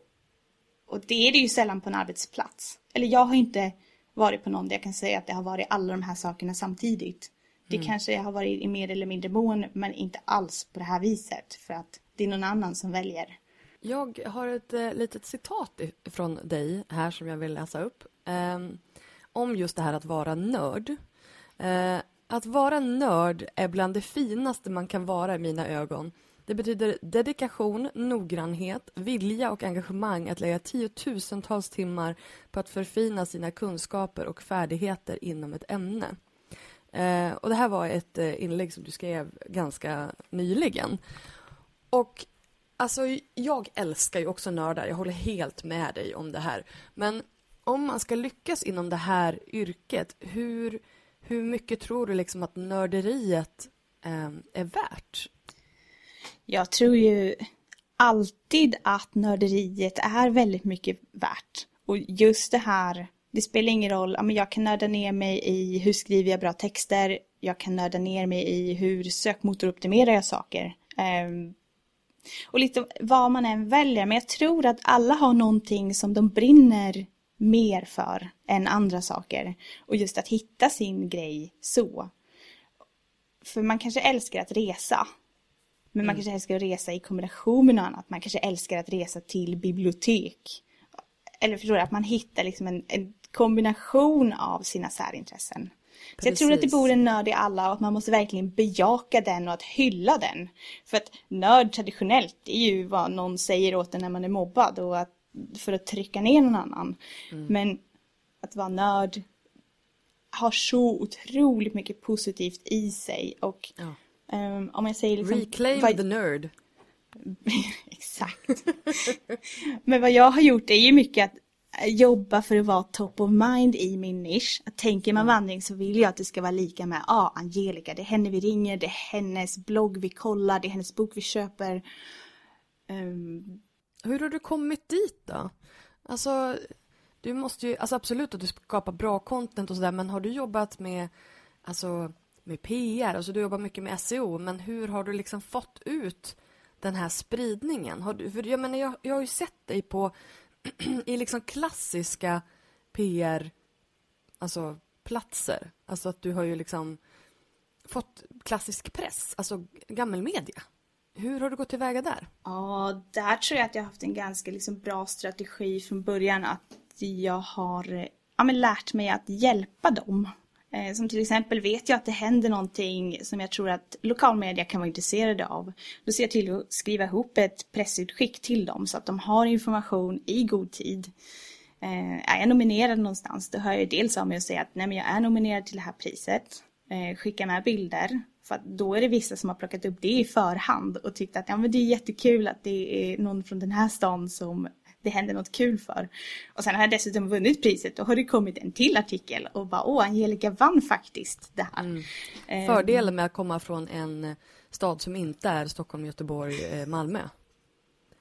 och det är det ju sällan på en arbetsplats. Eller jag har inte varit på någon där jag kan säga att det har varit alla de här sakerna samtidigt. Det mm. kanske har varit i mer eller mindre mån, men inte alls på det här viset. För att det är någon annan som väljer. Jag har ett eh, litet citat från dig här som jag vill läsa upp. Eh, om just det här att vara nörd. Eh, att vara nörd är bland det finaste man kan vara i mina ögon. Det betyder dedikation, noggrannhet, vilja och engagemang att lägga tiotusentals timmar på att förfina sina kunskaper och färdigheter inom ett ämne. Eh, och Det här var ett eh, inlägg som du skrev ganska nyligen. Och alltså, jag älskar ju också nördar. Jag håller helt med dig om det här. Men om man ska lyckas inom det här yrket, hur, hur mycket tror du liksom att nörderiet eh, är värt? Jag tror ju alltid att nörderiet är väldigt mycket värt. Och just det här, det spelar ingen roll, jag kan nörda ner mig i hur skriver jag bra texter, jag kan nörda ner mig i hur sökmotoroptimerar jag saker. Um, och lite vad man än väljer, men jag tror att alla har någonting som de brinner mer för än andra saker. Och just att hitta sin grej så. För man kanske älskar att resa. Men man mm. kanske älskar att resa i kombination med något annat. Man kanske älskar att resa till bibliotek. Eller förstår du, att man hittar liksom en, en kombination av sina särintressen. Så jag tror att det bor en nörd i alla och att man måste verkligen bejaka den och att hylla den. För att nörd traditionellt är ju vad någon säger åt en när man är mobbad och att, för att trycka ner någon annan. Mm. Men att vara nörd har så otroligt mycket positivt i sig och ja. um, om jag säger liksom... Reclaim vad... the nerd. Exakt. Men vad jag har gjort är ju mycket att jobba för att vara top of mind i min nisch. Att tänker man mm. vandring så vill jag att det ska vara lika med, ah, Angelica, det är henne vi ringer, det är hennes blogg vi kollar, det är hennes bok vi köper. Um... Hur har du kommit dit då? Alltså, du måste ju, alltså absolut att du skapar bra content och sådär, men har du jobbat med, alltså, med PR, alltså du jobbar mycket med SEO, men hur har du liksom fått ut den här spridningen? Har du, för jag menar, jag, jag har ju sett dig på i liksom klassiska PR, alltså platser. Alltså att du har ju liksom fått klassisk press, alltså gammelmedia. Hur har du gått tillväga där? Ja, där tror jag att jag har haft en ganska liksom bra strategi från början. Att jag har ja, men lärt mig att hjälpa dem Eh, som till exempel vet jag att det händer någonting som jag tror att lokalmedia kan vara intresserade av. Då ser jag till att skriva ihop ett pressutskick till dem så att de har information i god tid. Eh, är jag nominerad någonstans då hör jag dels av mig och säger att nej men jag är nominerad till det här priset. Eh, skicka med bilder. För då är det vissa som har plockat upp det i förhand och tyckt att ja, men det är jättekul att det är någon från den här stan som det händer något kul för. Och sen har jag dessutom vunnit priset. Då har det kommit en till artikel och bara åh, Angelica vann faktiskt det här. Mm. Ehm. Fördelen med att komma från en stad som inte är Stockholm, Göteborg, eh, Malmö.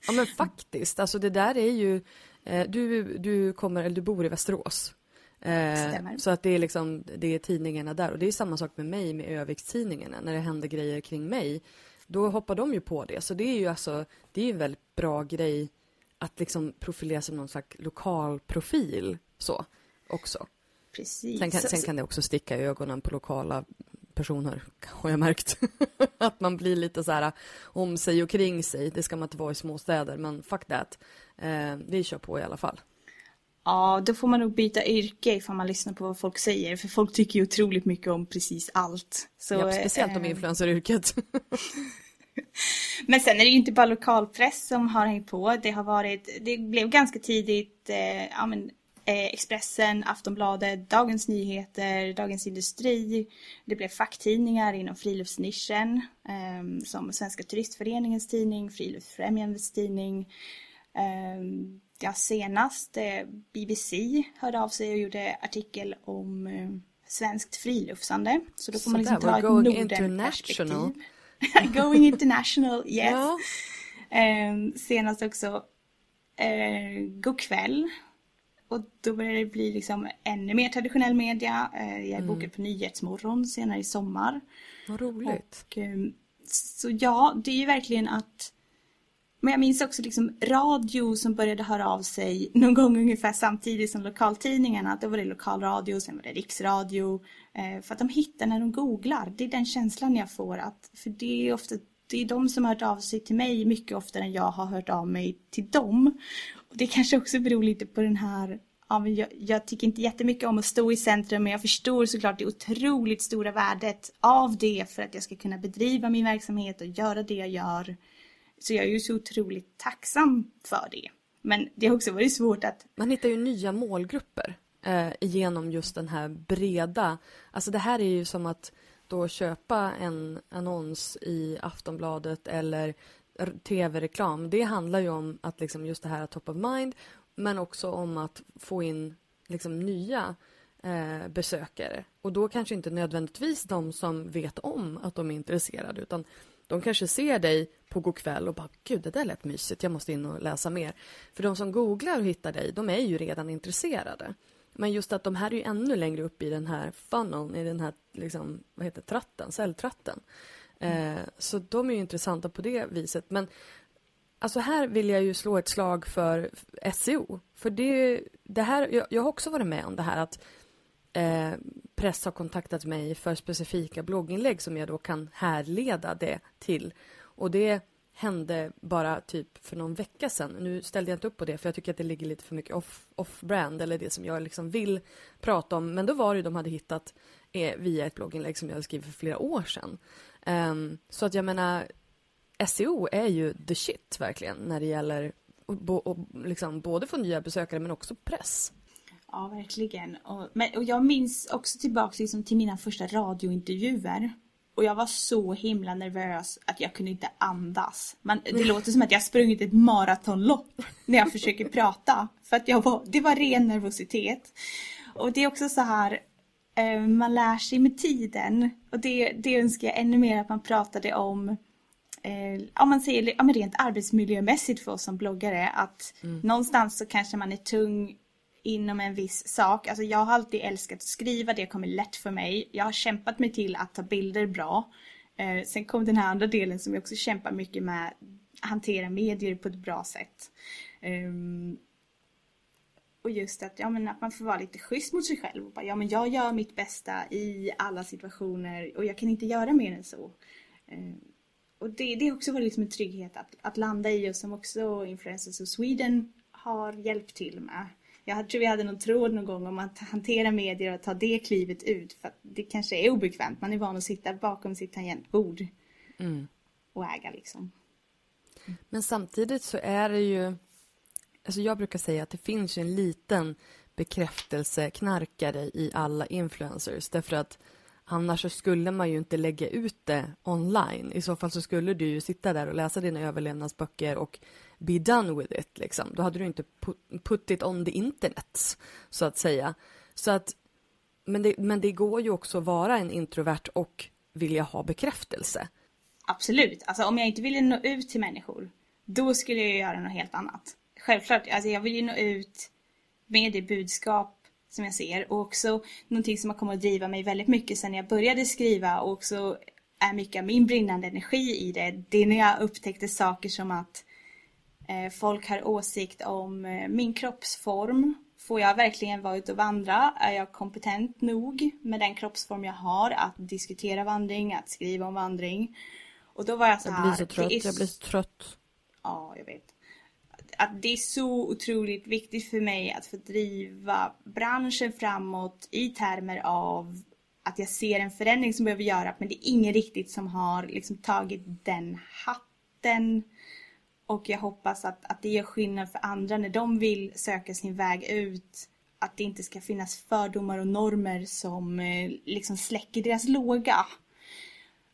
Ja men faktiskt, alltså det där är ju, eh, du, du kommer, eller du bor i Västerås. Eh, så att det är liksom, det är tidningarna där och det är samma sak med mig med Övikstidningarna. När det händer grejer kring mig, då hoppar de ju på det. Så det är ju alltså, det är en väldigt bra grej att liksom profilera som någon slags lokal profil så också. Precis. Sen kan, sen kan det också sticka i ögonen på lokala personer, har jag märkt. att man blir lite så här om sig och kring sig. Det ska man inte vara i småstäder, men fuck that. Eh, vi kör på i alla fall. Ja, då får man nog byta yrke ifall man lyssnar på vad folk säger. För folk tycker ju otroligt mycket om precis allt. Så, ja, speciellt om äh, influenceryrket. Men sen är det ju inte bara lokalpress som har hängt på. Det har varit, det blev ganska tidigt, eh, ja men eh, Expressen, Aftonbladet, Dagens Nyheter, Dagens Industri. Det blev facktidningar inom friluftsnischen eh, som Svenska Turistföreningens tidning, Friluftsfrämjandets tidning. Eh, ja, senast eh, BBC hörde av sig och gjorde artikel om eh, svenskt friluftsande. Så då får man liksom ta ett Norden-perspektiv. going international, yes. Ja. Eh, senast också eh, God kväll. Och då börjar det bli liksom ännu mer traditionell media. Eh, jag är mm. bokad på Nyhetsmorgon senare i sommar. Vad roligt. Och, eh, så ja, det är ju verkligen att men jag minns också liksom radio som började höra av sig någon gång ungefär samtidigt som lokaltidningarna. Då var det lokalradio, sen var det riksradio. Eh, för att de hittar när de googlar. Det är den känslan jag får. Att, för det är ofta det är de som har hört av sig till mig mycket oftare än jag har hört av mig till dem. Och det kanske också beror lite på den här Ja, jag, jag, tycker inte jättemycket om att stå i centrum men jag förstår såklart det otroligt stora värdet av det för att jag ska kunna bedriva min verksamhet och göra det jag gör. Så jag är ju så otroligt tacksam för det. Men det har också varit svårt att... Man hittar ju nya målgrupper eh, genom just den här breda... Alltså det här är ju som att då köpa en annons i Aftonbladet eller tv-reklam. Det handlar ju om att liksom just det här top of mind men också om att få in liksom nya eh, besökare. Och då kanske inte nödvändigtvis de som vet om att de är intresserade utan de kanske ser dig på Go'kväll och bara gud det där lät mysigt, jag måste in och läsa mer. För de som googlar och hittar dig, de är ju redan intresserade. Men just att de här är ju ännu längre upp i den här funneln, i den här liksom, vad heter tratten, celltratten. Mm. Eh, så de är ju intressanta på det viset. Men alltså här vill jag ju slå ett slag för SEO. För det, det här, jag, jag har också varit med om det här att eh, press har kontaktat mig för specifika blogginlägg som jag då kan härleda det till. Och det hände bara typ för någon vecka sedan. Nu ställde jag inte upp på det för jag tycker att det ligger lite för mycket off-brand off eller det som jag liksom vill prata om. Men då var det de hade hittat eh, via ett blogginlägg som jag hade skrivit för flera år sedan. Um, så att jag menar, SEO är ju the shit verkligen när det gäller bo, liksom både få nya besökare men också press. Ja, verkligen. Och, men, och jag minns också tillbaka liksom till mina första radiointervjuer. Och jag var så himla nervös att jag kunde inte andas. Man, det låter som att jag sprungit ett maratonlopp när jag försöker prata. För att jag var, det var ren nervositet. Och det är också så här, eh, man lär sig med tiden. Och det, det önskar jag ännu mer att man pratade om eh, om man säger rent arbetsmiljömässigt för oss som bloggare att mm. någonstans så kanske man är tung inom en viss sak. Alltså jag har alltid älskat att skriva, det kommer lätt för mig. Jag har kämpat mig till att ta bilder bra. Eh, sen kom den här andra delen som jag också kämpar mycket med, hantera medier på ett bra sätt. Um, och just att, ja, men att man får vara lite schysst mot sig själv. Och bara, ja, men jag gör mitt bästa i alla situationer och jag kan inte göra mer än så. Um, och det, det har också varit liksom en trygghet att, att landa i och som också Influencers of Sweden har hjälpt till med. Jag tror vi hade någon tråd någon gång om att hantera medier och ta det klivet ut. För att det kanske är obekvämt. Man är van att sitta bakom sitt tangentbord. Mm. Och äga liksom. Men samtidigt så är det ju... Alltså jag brukar säga att det finns en liten bekräftelseknarkare i alla influencers. Därför att annars så skulle man ju inte lägga ut det online. I så fall så skulle du ju sitta där och läsa dina överlevnadsböcker och be done with it. Liksom. Då hade du inte put it on the internet, så att säga. Så att, men, det, men det går ju också att vara en introvert och vilja ha bekräftelse. Absolut. Alltså om jag inte ville nå ut till människor, då skulle jag göra något helt annat. Självklart, alltså jag vill ju nå ut med det budskap som jag ser och också någonting som har kommit att driva mig väldigt mycket sedan jag började skriva och också är mycket av min brinnande energi i det. Det är när jag upptäckte saker som att folk har åsikt om eh, min kroppsform. Får jag verkligen vara ute och vandra? Är jag kompetent nog med den kroppsform jag har att diskutera vandring, att skriva om vandring? Och då var jag så här. Jag blir så trött, är... jag blir så trött. Ja, jag vet. Att det är så otroligt viktigt för mig att få driva branschen framåt i termer av att jag ser en förändring som behöver göras men det är ingen riktigt som har liksom tagit den hatten. Och jag hoppas att, att det gör skillnad för andra när de vill söka sin väg ut. Att det inte ska finnas fördomar och normer som eh, liksom släcker deras låga.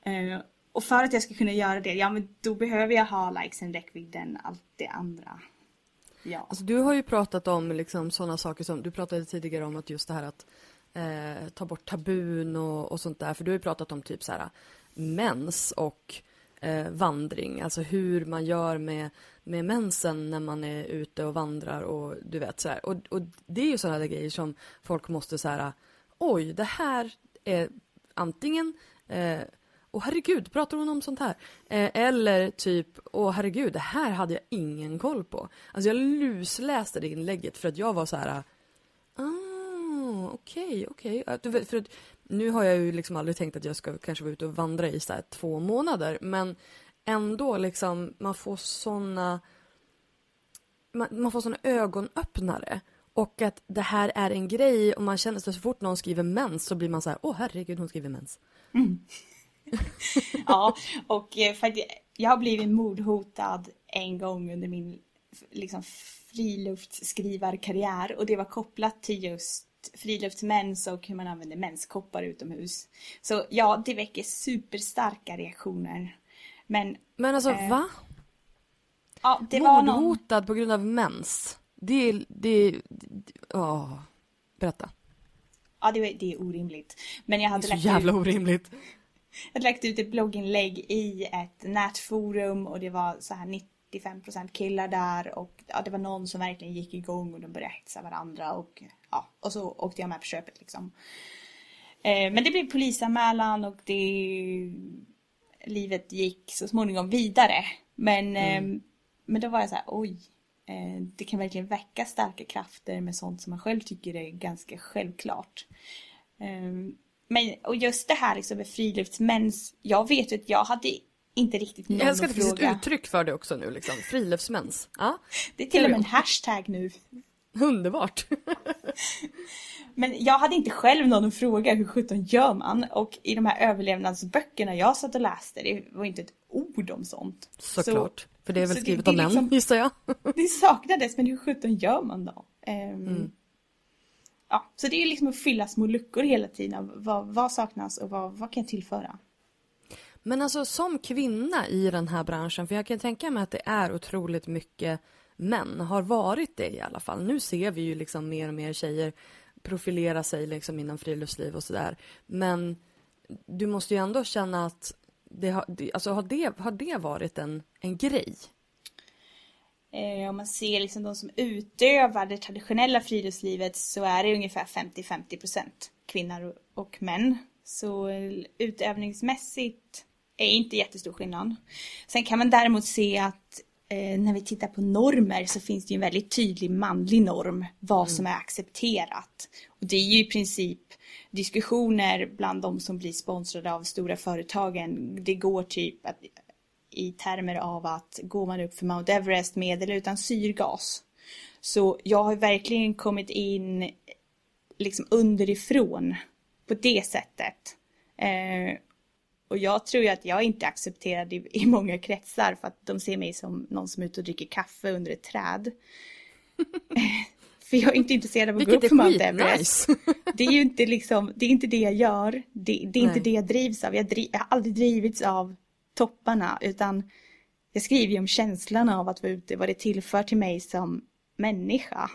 Eh, och för att jag ska kunna göra det, ja men då behöver jag ha likesen, räckvidden, allt det andra. Ja. Alltså, du har ju pratat om liksom sådana saker som, du pratade tidigare om att just det här att eh, ta bort tabun och, och, sånt där. För du har ju pratat om typ så här eh, mens och eh, vandring. Alltså hur man gör med, med mensen när man är ute och vandrar och du vet så här. Och, och det är ju sådana där grejer som folk måste så här, oj, det här är antingen eh, Åh herregud, pratar hon om sånt här? Eh, eller typ, åh herregud, det här hade jag ingen koll på. Alltså jag lusläste det inlägget för att jag var så här, ah, okej, okay, okej. Okay. För att nu har jag ju liksom aldrig tänkt att jag ska kanske vara ute och vandra i så här två månader, men ändå liksom, man får såna, man, man får såna ögonöppnare. Och att det här är en grej och man känner sig så fort någon skriver mens så blir man så här, åh herregud hon skriver mens. Mm. ja, och eh, jag har blivit mordhotad en gång under min liksom, friluftsskrivarkarriär och det var kopplat till just friluftsmens och hur man använder menskoppar utomhus. Så ja, det väcker superstarka reaktioner. Men, Men alltså eh, va? Ja, det var Mordhotad någon... på grund av mens? Det är... Det, åh. Berätta. Ja, det, det är orimligt. Men jag hade det är så jävla orimligt. Jag hade lagt ut ett blogginlägg i ett nätforum och det var så här 95% killar där och ja, det var någon som verkligen gick igång och de började hetsa varandra och ja, och så åkte jag med på köpet liksom. Eh, men det blev polisanmälan och det livet gick så småningom vidare. Men, mm. eh, men då var jag så här, oj, eh, det kan verkligen väcka starka krafter med sånt som man själv tycker är ganska självklart. Eh, men och just det här liksom med friluftsmens. Jag vet ju att jag hade inte riktigt någon Jag älskar att det finns ett uttryck för det också nu liksom. Friluftsmens. Ja. Det är till och med en hashtag nu. Underbart. Men jag hade inte själv någon att fråga hur sjutton gör man? Och i de här överlevnadsböckerna jag satt och läste, det var inte ett ord om sånt. Såklart. Så, för det är väl skrivet av män, liksom, gissar jag. det saknades, men hur sjutton gör man då? Um, mm ja, så det är liksom att fylla små luckor hela tiden. Vad, vad saknas och vad, vad kan jag tillföra? Men alltså som kvinna i den här branschen, för jag kan tänka mig att det är otroligt mycket män, har varit det i alla fall. Nu ser vi ju liksom mer och mer tjejer profilera sig liksom inom friluftsliv och sådär. Men du måste ju ändå känna att det har, alltså har, det, har det varit en, en grej? Eh, om man ser liksom de som utövar det traditionella friluftslivet så är det ungefär 50-50% kvinnor och män. Så eh, utövningsmässigt är inte jättestor skillnad. Sen kan man däremot se att eh, när vi tittar på normer så finns det ju en väldigt tydlig manlig norm vad som är accepterat. Och det är ju i princip diskussioner bland de som blir sponsrade av stora företagen. Det går typ att i termer av att går man upp för Mount Everest med eller utan syrgas. Så jag har verkligen kommit in liksom underifrån på det sättet. Eh, och jag tror ju att jag inte är accepterad i, i, många kretsar för att de ser mig som någon som är ute och dricker kaffe under ett träd. för jag är inte intresserad av att Vilket gå upp för Mount Everest. Nice. det är ju inte liksom, det är inte det jag gör. Det, det är Nej. inte det jag drivs av. Jag, driv, jag har aldrig drivits av topparna utan jag skriver ju om känslan av att vara ute, vad det tillför till mig som människa.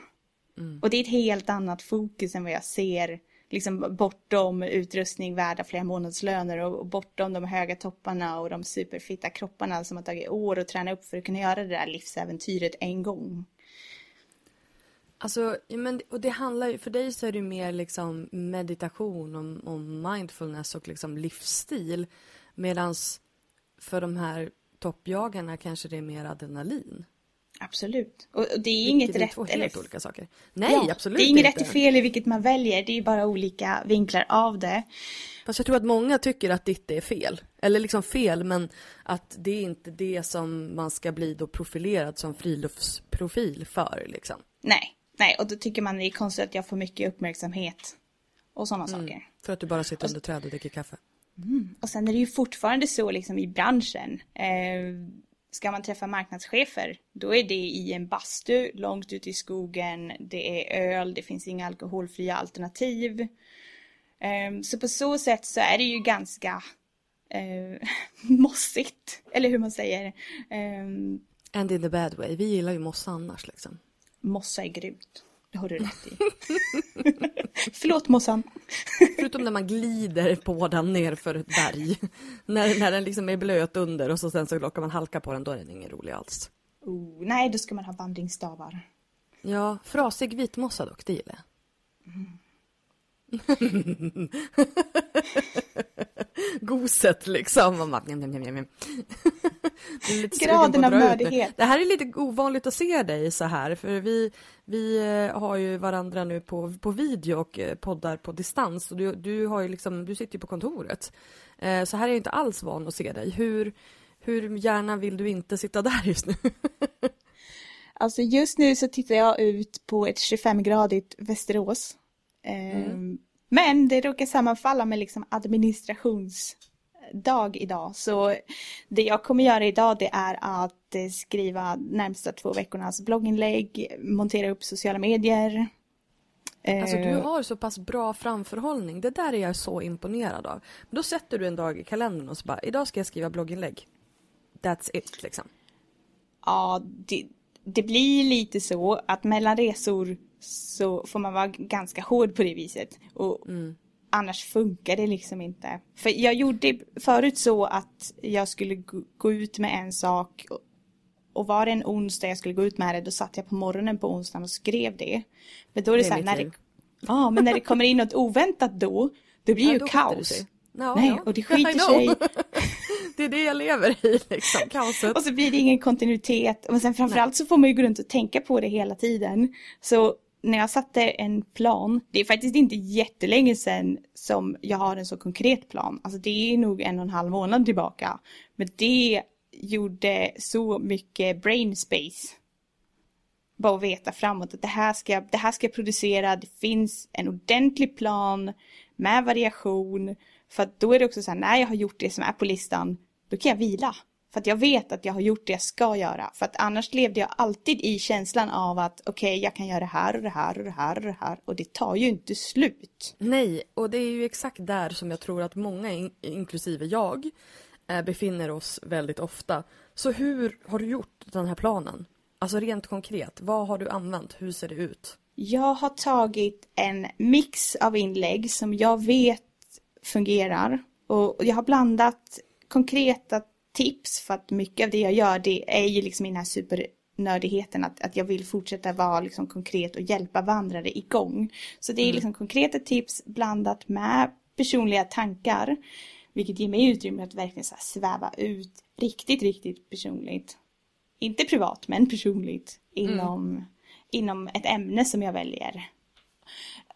Mm. Och det är ett helt annat fokus än vad jag ser liksom bortom utrustning värda flera månadslöner och bortom de höga topparna och de superfitta kropparna som har tagit år att träna upp för att kunna göra det där livsäventyret en gång. Alltså, men, och det handlar ju, för dig så är det mer liksom meditation och, och mindfulness och liksom livsstil. Medans för de här toppjagarna kanske det är mer adrenalin. Absolut. Och det är inget är rätt två helt olika saker. Nej, ja, absolut Det är inget rätt och fel i vilket man väljer. Det är bara olika vinklar av det. Fast jag tror att många tycker att ditt är fel. Eller liksom fel, men att det är inte det som man ska bli då profilerad som friluftsprofil för liksom. Nej, nej, och då tycker man det är konstigt att jag får mycket uppmärksamhet och sådana saker. För att du bara sitter under träd och dricker kaffe. Och sen är det ju fortfarande så liksom i branschen. Eh, ska man träffa marknadschefer, då är det i en bastu långt ute i skogen. Det är öl, det finns inga alkoholfria alternativ. Eh, så på så sätt så är det ju ganska eh, mossigt, eller hur man säger. Eh, And in the bad way. Vi gillar ju mossa annars liksom. mossa är grymt. Det har du rätt i. Förlåt mossan. Förutom när man glider på den ner för ett berg. när, när den liksom är blöt under och så sen så råkar man halka på den, då är den ingen rolig alls. Oh, nej, då ska man ha vandringsstavar. Ja, frasig vitmossa dock, det gillar jag. Goset liksom. Man bara, njam, njam, njam, Graden av nördighet. Det här är lite ovanligt att se dig så här, för vi, vi eh, har ju varandra nu på, på video och eh, poddar på distans. Och du, du, har ju liksom, du sitter ju på kontoret. Eh, Så här är jag inte alls van att se dig. Hur, hur gärna vill du inte sitta där just nu? Alltså just nu så tittar jag ut på ett 25-gradigt Västerås. Ehm, Men det råkar sammanfalla med liksom administrationsdag idag. Så det jag kommer göra idag det är att eh, skriva närmsta två veckornas blogginlägg, montera upp sociala medier. Alltså du Eh, har så pass bra framförhållning. Det där är jag så imponerad av. Men då sätter du en dag i kalendern och så bara, idag ska jag skriva blogginlägg. That's it liksom. Ja, det, det blir lite så att mellan resor så får man vara ganska hård på det viset. Och annars funkar det liksom inte. För jag gjorde förut så att jag skulle gå- ut med en sak och- var det en onsdag jag skulle gå ut med det då satt jag på morgonen på onsdagen och skrev det. Men då är det, Det är så här, när det, ja, men när det kommer in något oväntat då, då blir Ja, ju kaos. Ja, Nej, ja. och det skiter sig. det är det jag lever i liksom, kaoset. Och så blir det ingen kontinuitet. Och sen framförallt så får man ju gå runt och tänka på det hela tiden. Så när jag satte en plan, det är faktiskt inte jättelänge sedan som jag har en så konkret plan. Alltså det är nog en och en halv månad tillbaka. Men det gjorde så mycket brain space. Bara att veta framåt att det här ska, det här ska jag producera, det finns en ordentlig plan med variation. För att då är det också så här, när jag har gjort det som är på listan, då kan jag vila. För att jag vet att jag har gjort det jag ska göra. För att annars levde jag alltid i känslan av att okej, jag kan göra det här och det här och det här och det här. Och det tar ju inte slut. Nej, och det är ju exakt där som jag tror att många, in, inklusive jag, eh, befinner oss väldigt ofta. Så hur har du gjort den här planen? Alltså rent konkret, vad har du använt? Hur ser det ut? Jag har tagit en mix av inlägg som jag vet fungerar. Och jag har blandat konkreta tips för att mycket av det jag gör det är ju liksom i den här supernördigheten att, att jag vill fortsätta vara liksom konkret och hjälpa vandrare igång. Så det är liksom konkreta tips blandat med personliga tankar. Vilket ger mig utrymme att verkligen så sväva ut riktigt, riktigt personligt. Inte privat men personligt inom, inom ett ämne som jag väljer.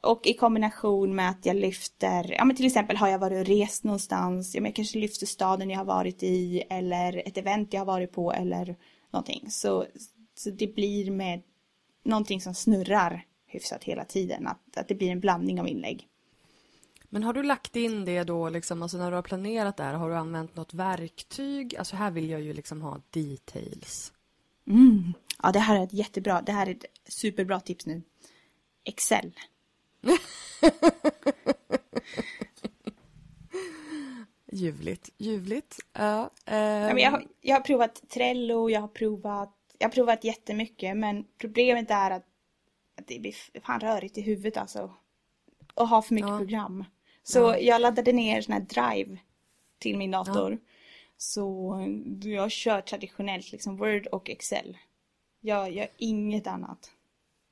Och i kombination med att jag lyfter, ja men till exempel har jag varit och rest någonstans, ja men jag kanske lyfter staden jag har varit i eller ett event jag har varit på eller någonting. Så, så det blir med någonting som snurrar hyfsat hela tiden, att, att det blir en blandning av inlägg. Men har du lagt in det då, liksom, alltså när du har planerat det här, har du använt något verktyg? Alltså här vill jag ju liksom ha details. Mm. Ja det här är ett jättebra, det här är ett superbra tips nu. Excel. Ljuvligt, ljuvligt. Ja, Ja, men jag, har, jag har provat Trello, jag har provat, jag har provat jättemycket men problemet är att, att det blir fan rörigt i huvudet alltså. Och ha för mycket Ja. program. Så jag laddade ner sån här Drive till min dator. Så jag kör traditionellt liksom Word och Excel. Jag gör inget annat.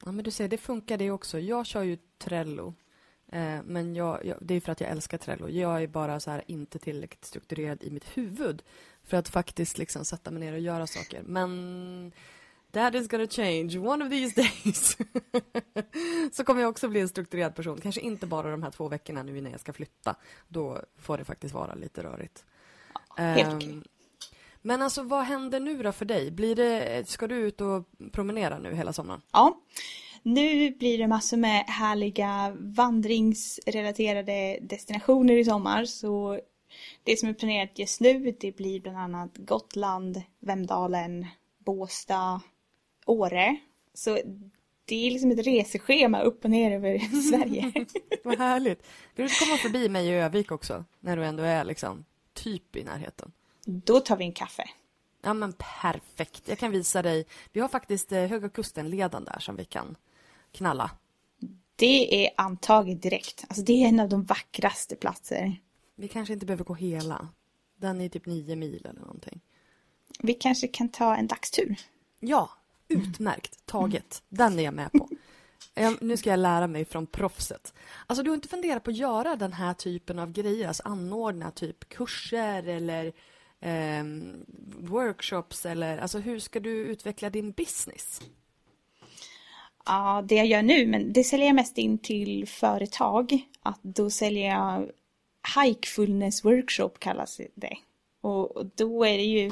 Ja, men du ser, det funkar det också. Jag kör ju Trello. Eh, men jag, jag, det är för att jag älskar Trello. Jag är bara så här inte tillräckligt strukturerad i mitt huvud för att faktiskt liksom sätta mig ner och göra saker. Men that is gonna change one of these days. så kommer jag också bli en strukturerad person. Kanske inte bara de här två veckorna nu innan jag ska flytta. Då får det faktiskt vara lite rörigt. helt Ehm, okej. Men alltså vad händer nu då för dig? Blir det, ska du ut och promenera nu hela sommaren? Ja, Nu blir det massor med härliga vandringsrelaterade destinationer i sommar. Så det som är planerat just nu det blir bland annat Gotland, Vemdalen, Båstad, Åre. Så det är liksom ett reseschema upp och ner över Sverige. Vad härligt. Vill du komma förbi mig i Övik också? När du ändå är liksom typ i närheten. Då tar vi en kaffe. Ja men perfekt. Jag kan visa dig. Vi har faktiskt eh, Höga Kusten-leden där som vi kan knalla. Det är antaget direkt. Alltså det är en av de vackraste platser. Vi kanske inte behöver gå hela. Den är typ nio mil eller någonting. Vi kanske kan ta en dagstur. Ja, utmärkt. Taget. Den är jag med på. Nu ska jag lära mig från proffset. Alltså du har inte funderat på att göra den här typen av grejer, alltså anordna typ kurser eller eh, workshops eller alltså hur ska du utveckla din business? Ja, det jag gör nu, men det säljer jag mest in till företag. Att då säljer jag Hikefulness workshop kallas det. Och då är det ju,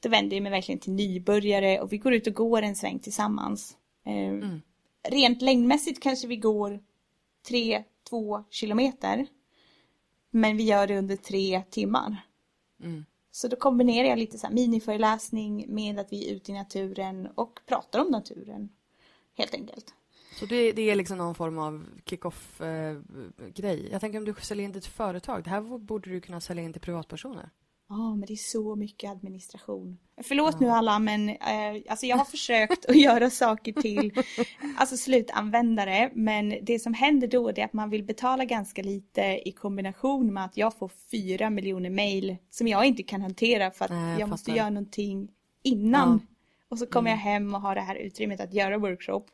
då vänder jag mig verkligen till nybörjare och vi går ut och går en sväng tillsammans. Eh, mm. Rent längdmässigt kanske vi går tre, två kilometer. Men vi gör det under tre timmar. Mm. Så då kombinerar jag lite så här miniföreläsning med att vi är ute i naturen och pratar om naturen. Helt enkelt. Så det, det är liksom någon form av kick-off-grej. Eh, jag tänker om du säljer in till ett företag. Det här borde du kunna sälja in till privatpersoner. Ja, oh, men det är så mycket administration. Förlåt ja. nu alla, men eh, alltså jag har försökt att göra saker till alltså slutanvändare. Men det som händer då är att man vill betala ganska lite i kombination med att jag får fyra miljoner mail som jag inte kan hantera för att Nej, jag, jag måste göra någonting innan. Ja. Och så kommer mm. jag hem och har det här utrymmet att göra workshop.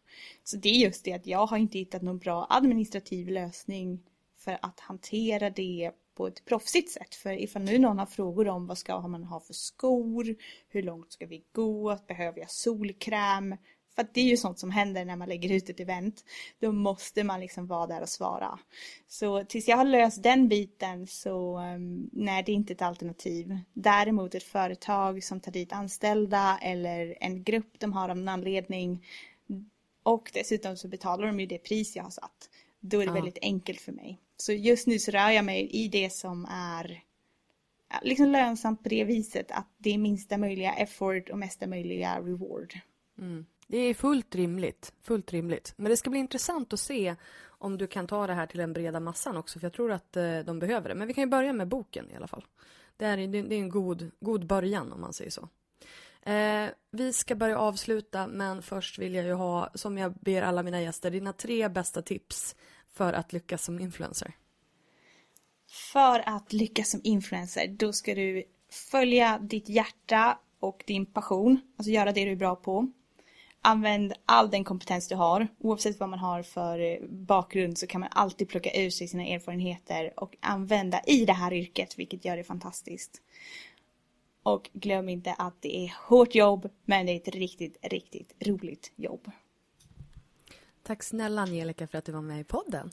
Så det är just det att jag har inte hittat någon bra administrativ lösning för att hantera det på ett proffsigt sätt. För ifall nu någon har frågor om vad ska man ha för skor, hur långt ska vi gå, behöver jag solkräm? För det är ju sånt som händer när man lägger ut ett event. Då måste man liksom vara där och svara. Så tills jag har löst den biten så um, nej, det är inte ett alternativ. Däremot ett företag som tar dit anställda eller en grupp de har av någon anledning. Och dessutom så betalar de ju det pris jag har satt. Då är det ja. väldigt enkelt för mig. Så just nu så rör jag mig i det som är liksom lönsamt på det viset att det är minsta möjliga effort och mesta möjliga reward. Mm. Det är fullt rimligt, fullt rimligt. Men det ska bli intressant att se om du kan ta det här till den breda massan också, för jag tror att eh, de behöver det. Men vi kan ju börja med boken i alla fall. Det är, det är en god, god början om man säger så. Eh, vi ska börja avsluta, men först vill jag ju ha, som jag ber alla mina gäster, dina tre bästa tips för att lyckas som influencer. För att lyckas som influencer, då ska du följa ditt hjärta och din passion, alltså göra det du är bra på. Använd all den kompetens du har. Oavsett vad man har för eh, bakgrund så kan man alltid plocka ur sig sina erfarenheter och använda i det här yrket, vilket gör det fantastiskt. Och glöm inte att det är hårt jobb, men det är ett riktigt, riktigt roligt jobb. Tack snälla Angelica för att du var med i podden.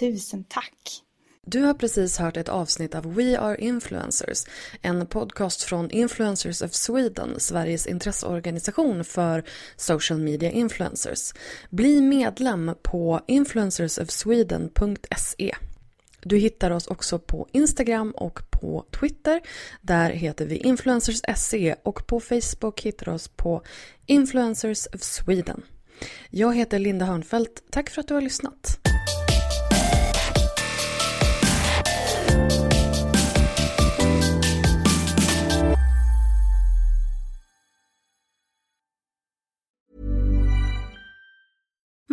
Tusen tack. Du har precis hört ett avsnitt av We Are Influencers, en podcast från Influencers of Sweden, Sveriges intresseorganisation för social media influencers. Bli medlem på influencersofsweden.se. Du hittar oss också på Instagram och på Twitter. Där heter vi influencers.se och på Facebook hittar du oss på Influencers of Sweden. Jag heter Linda Hörnfeldt. Tack för att du har lyssnat.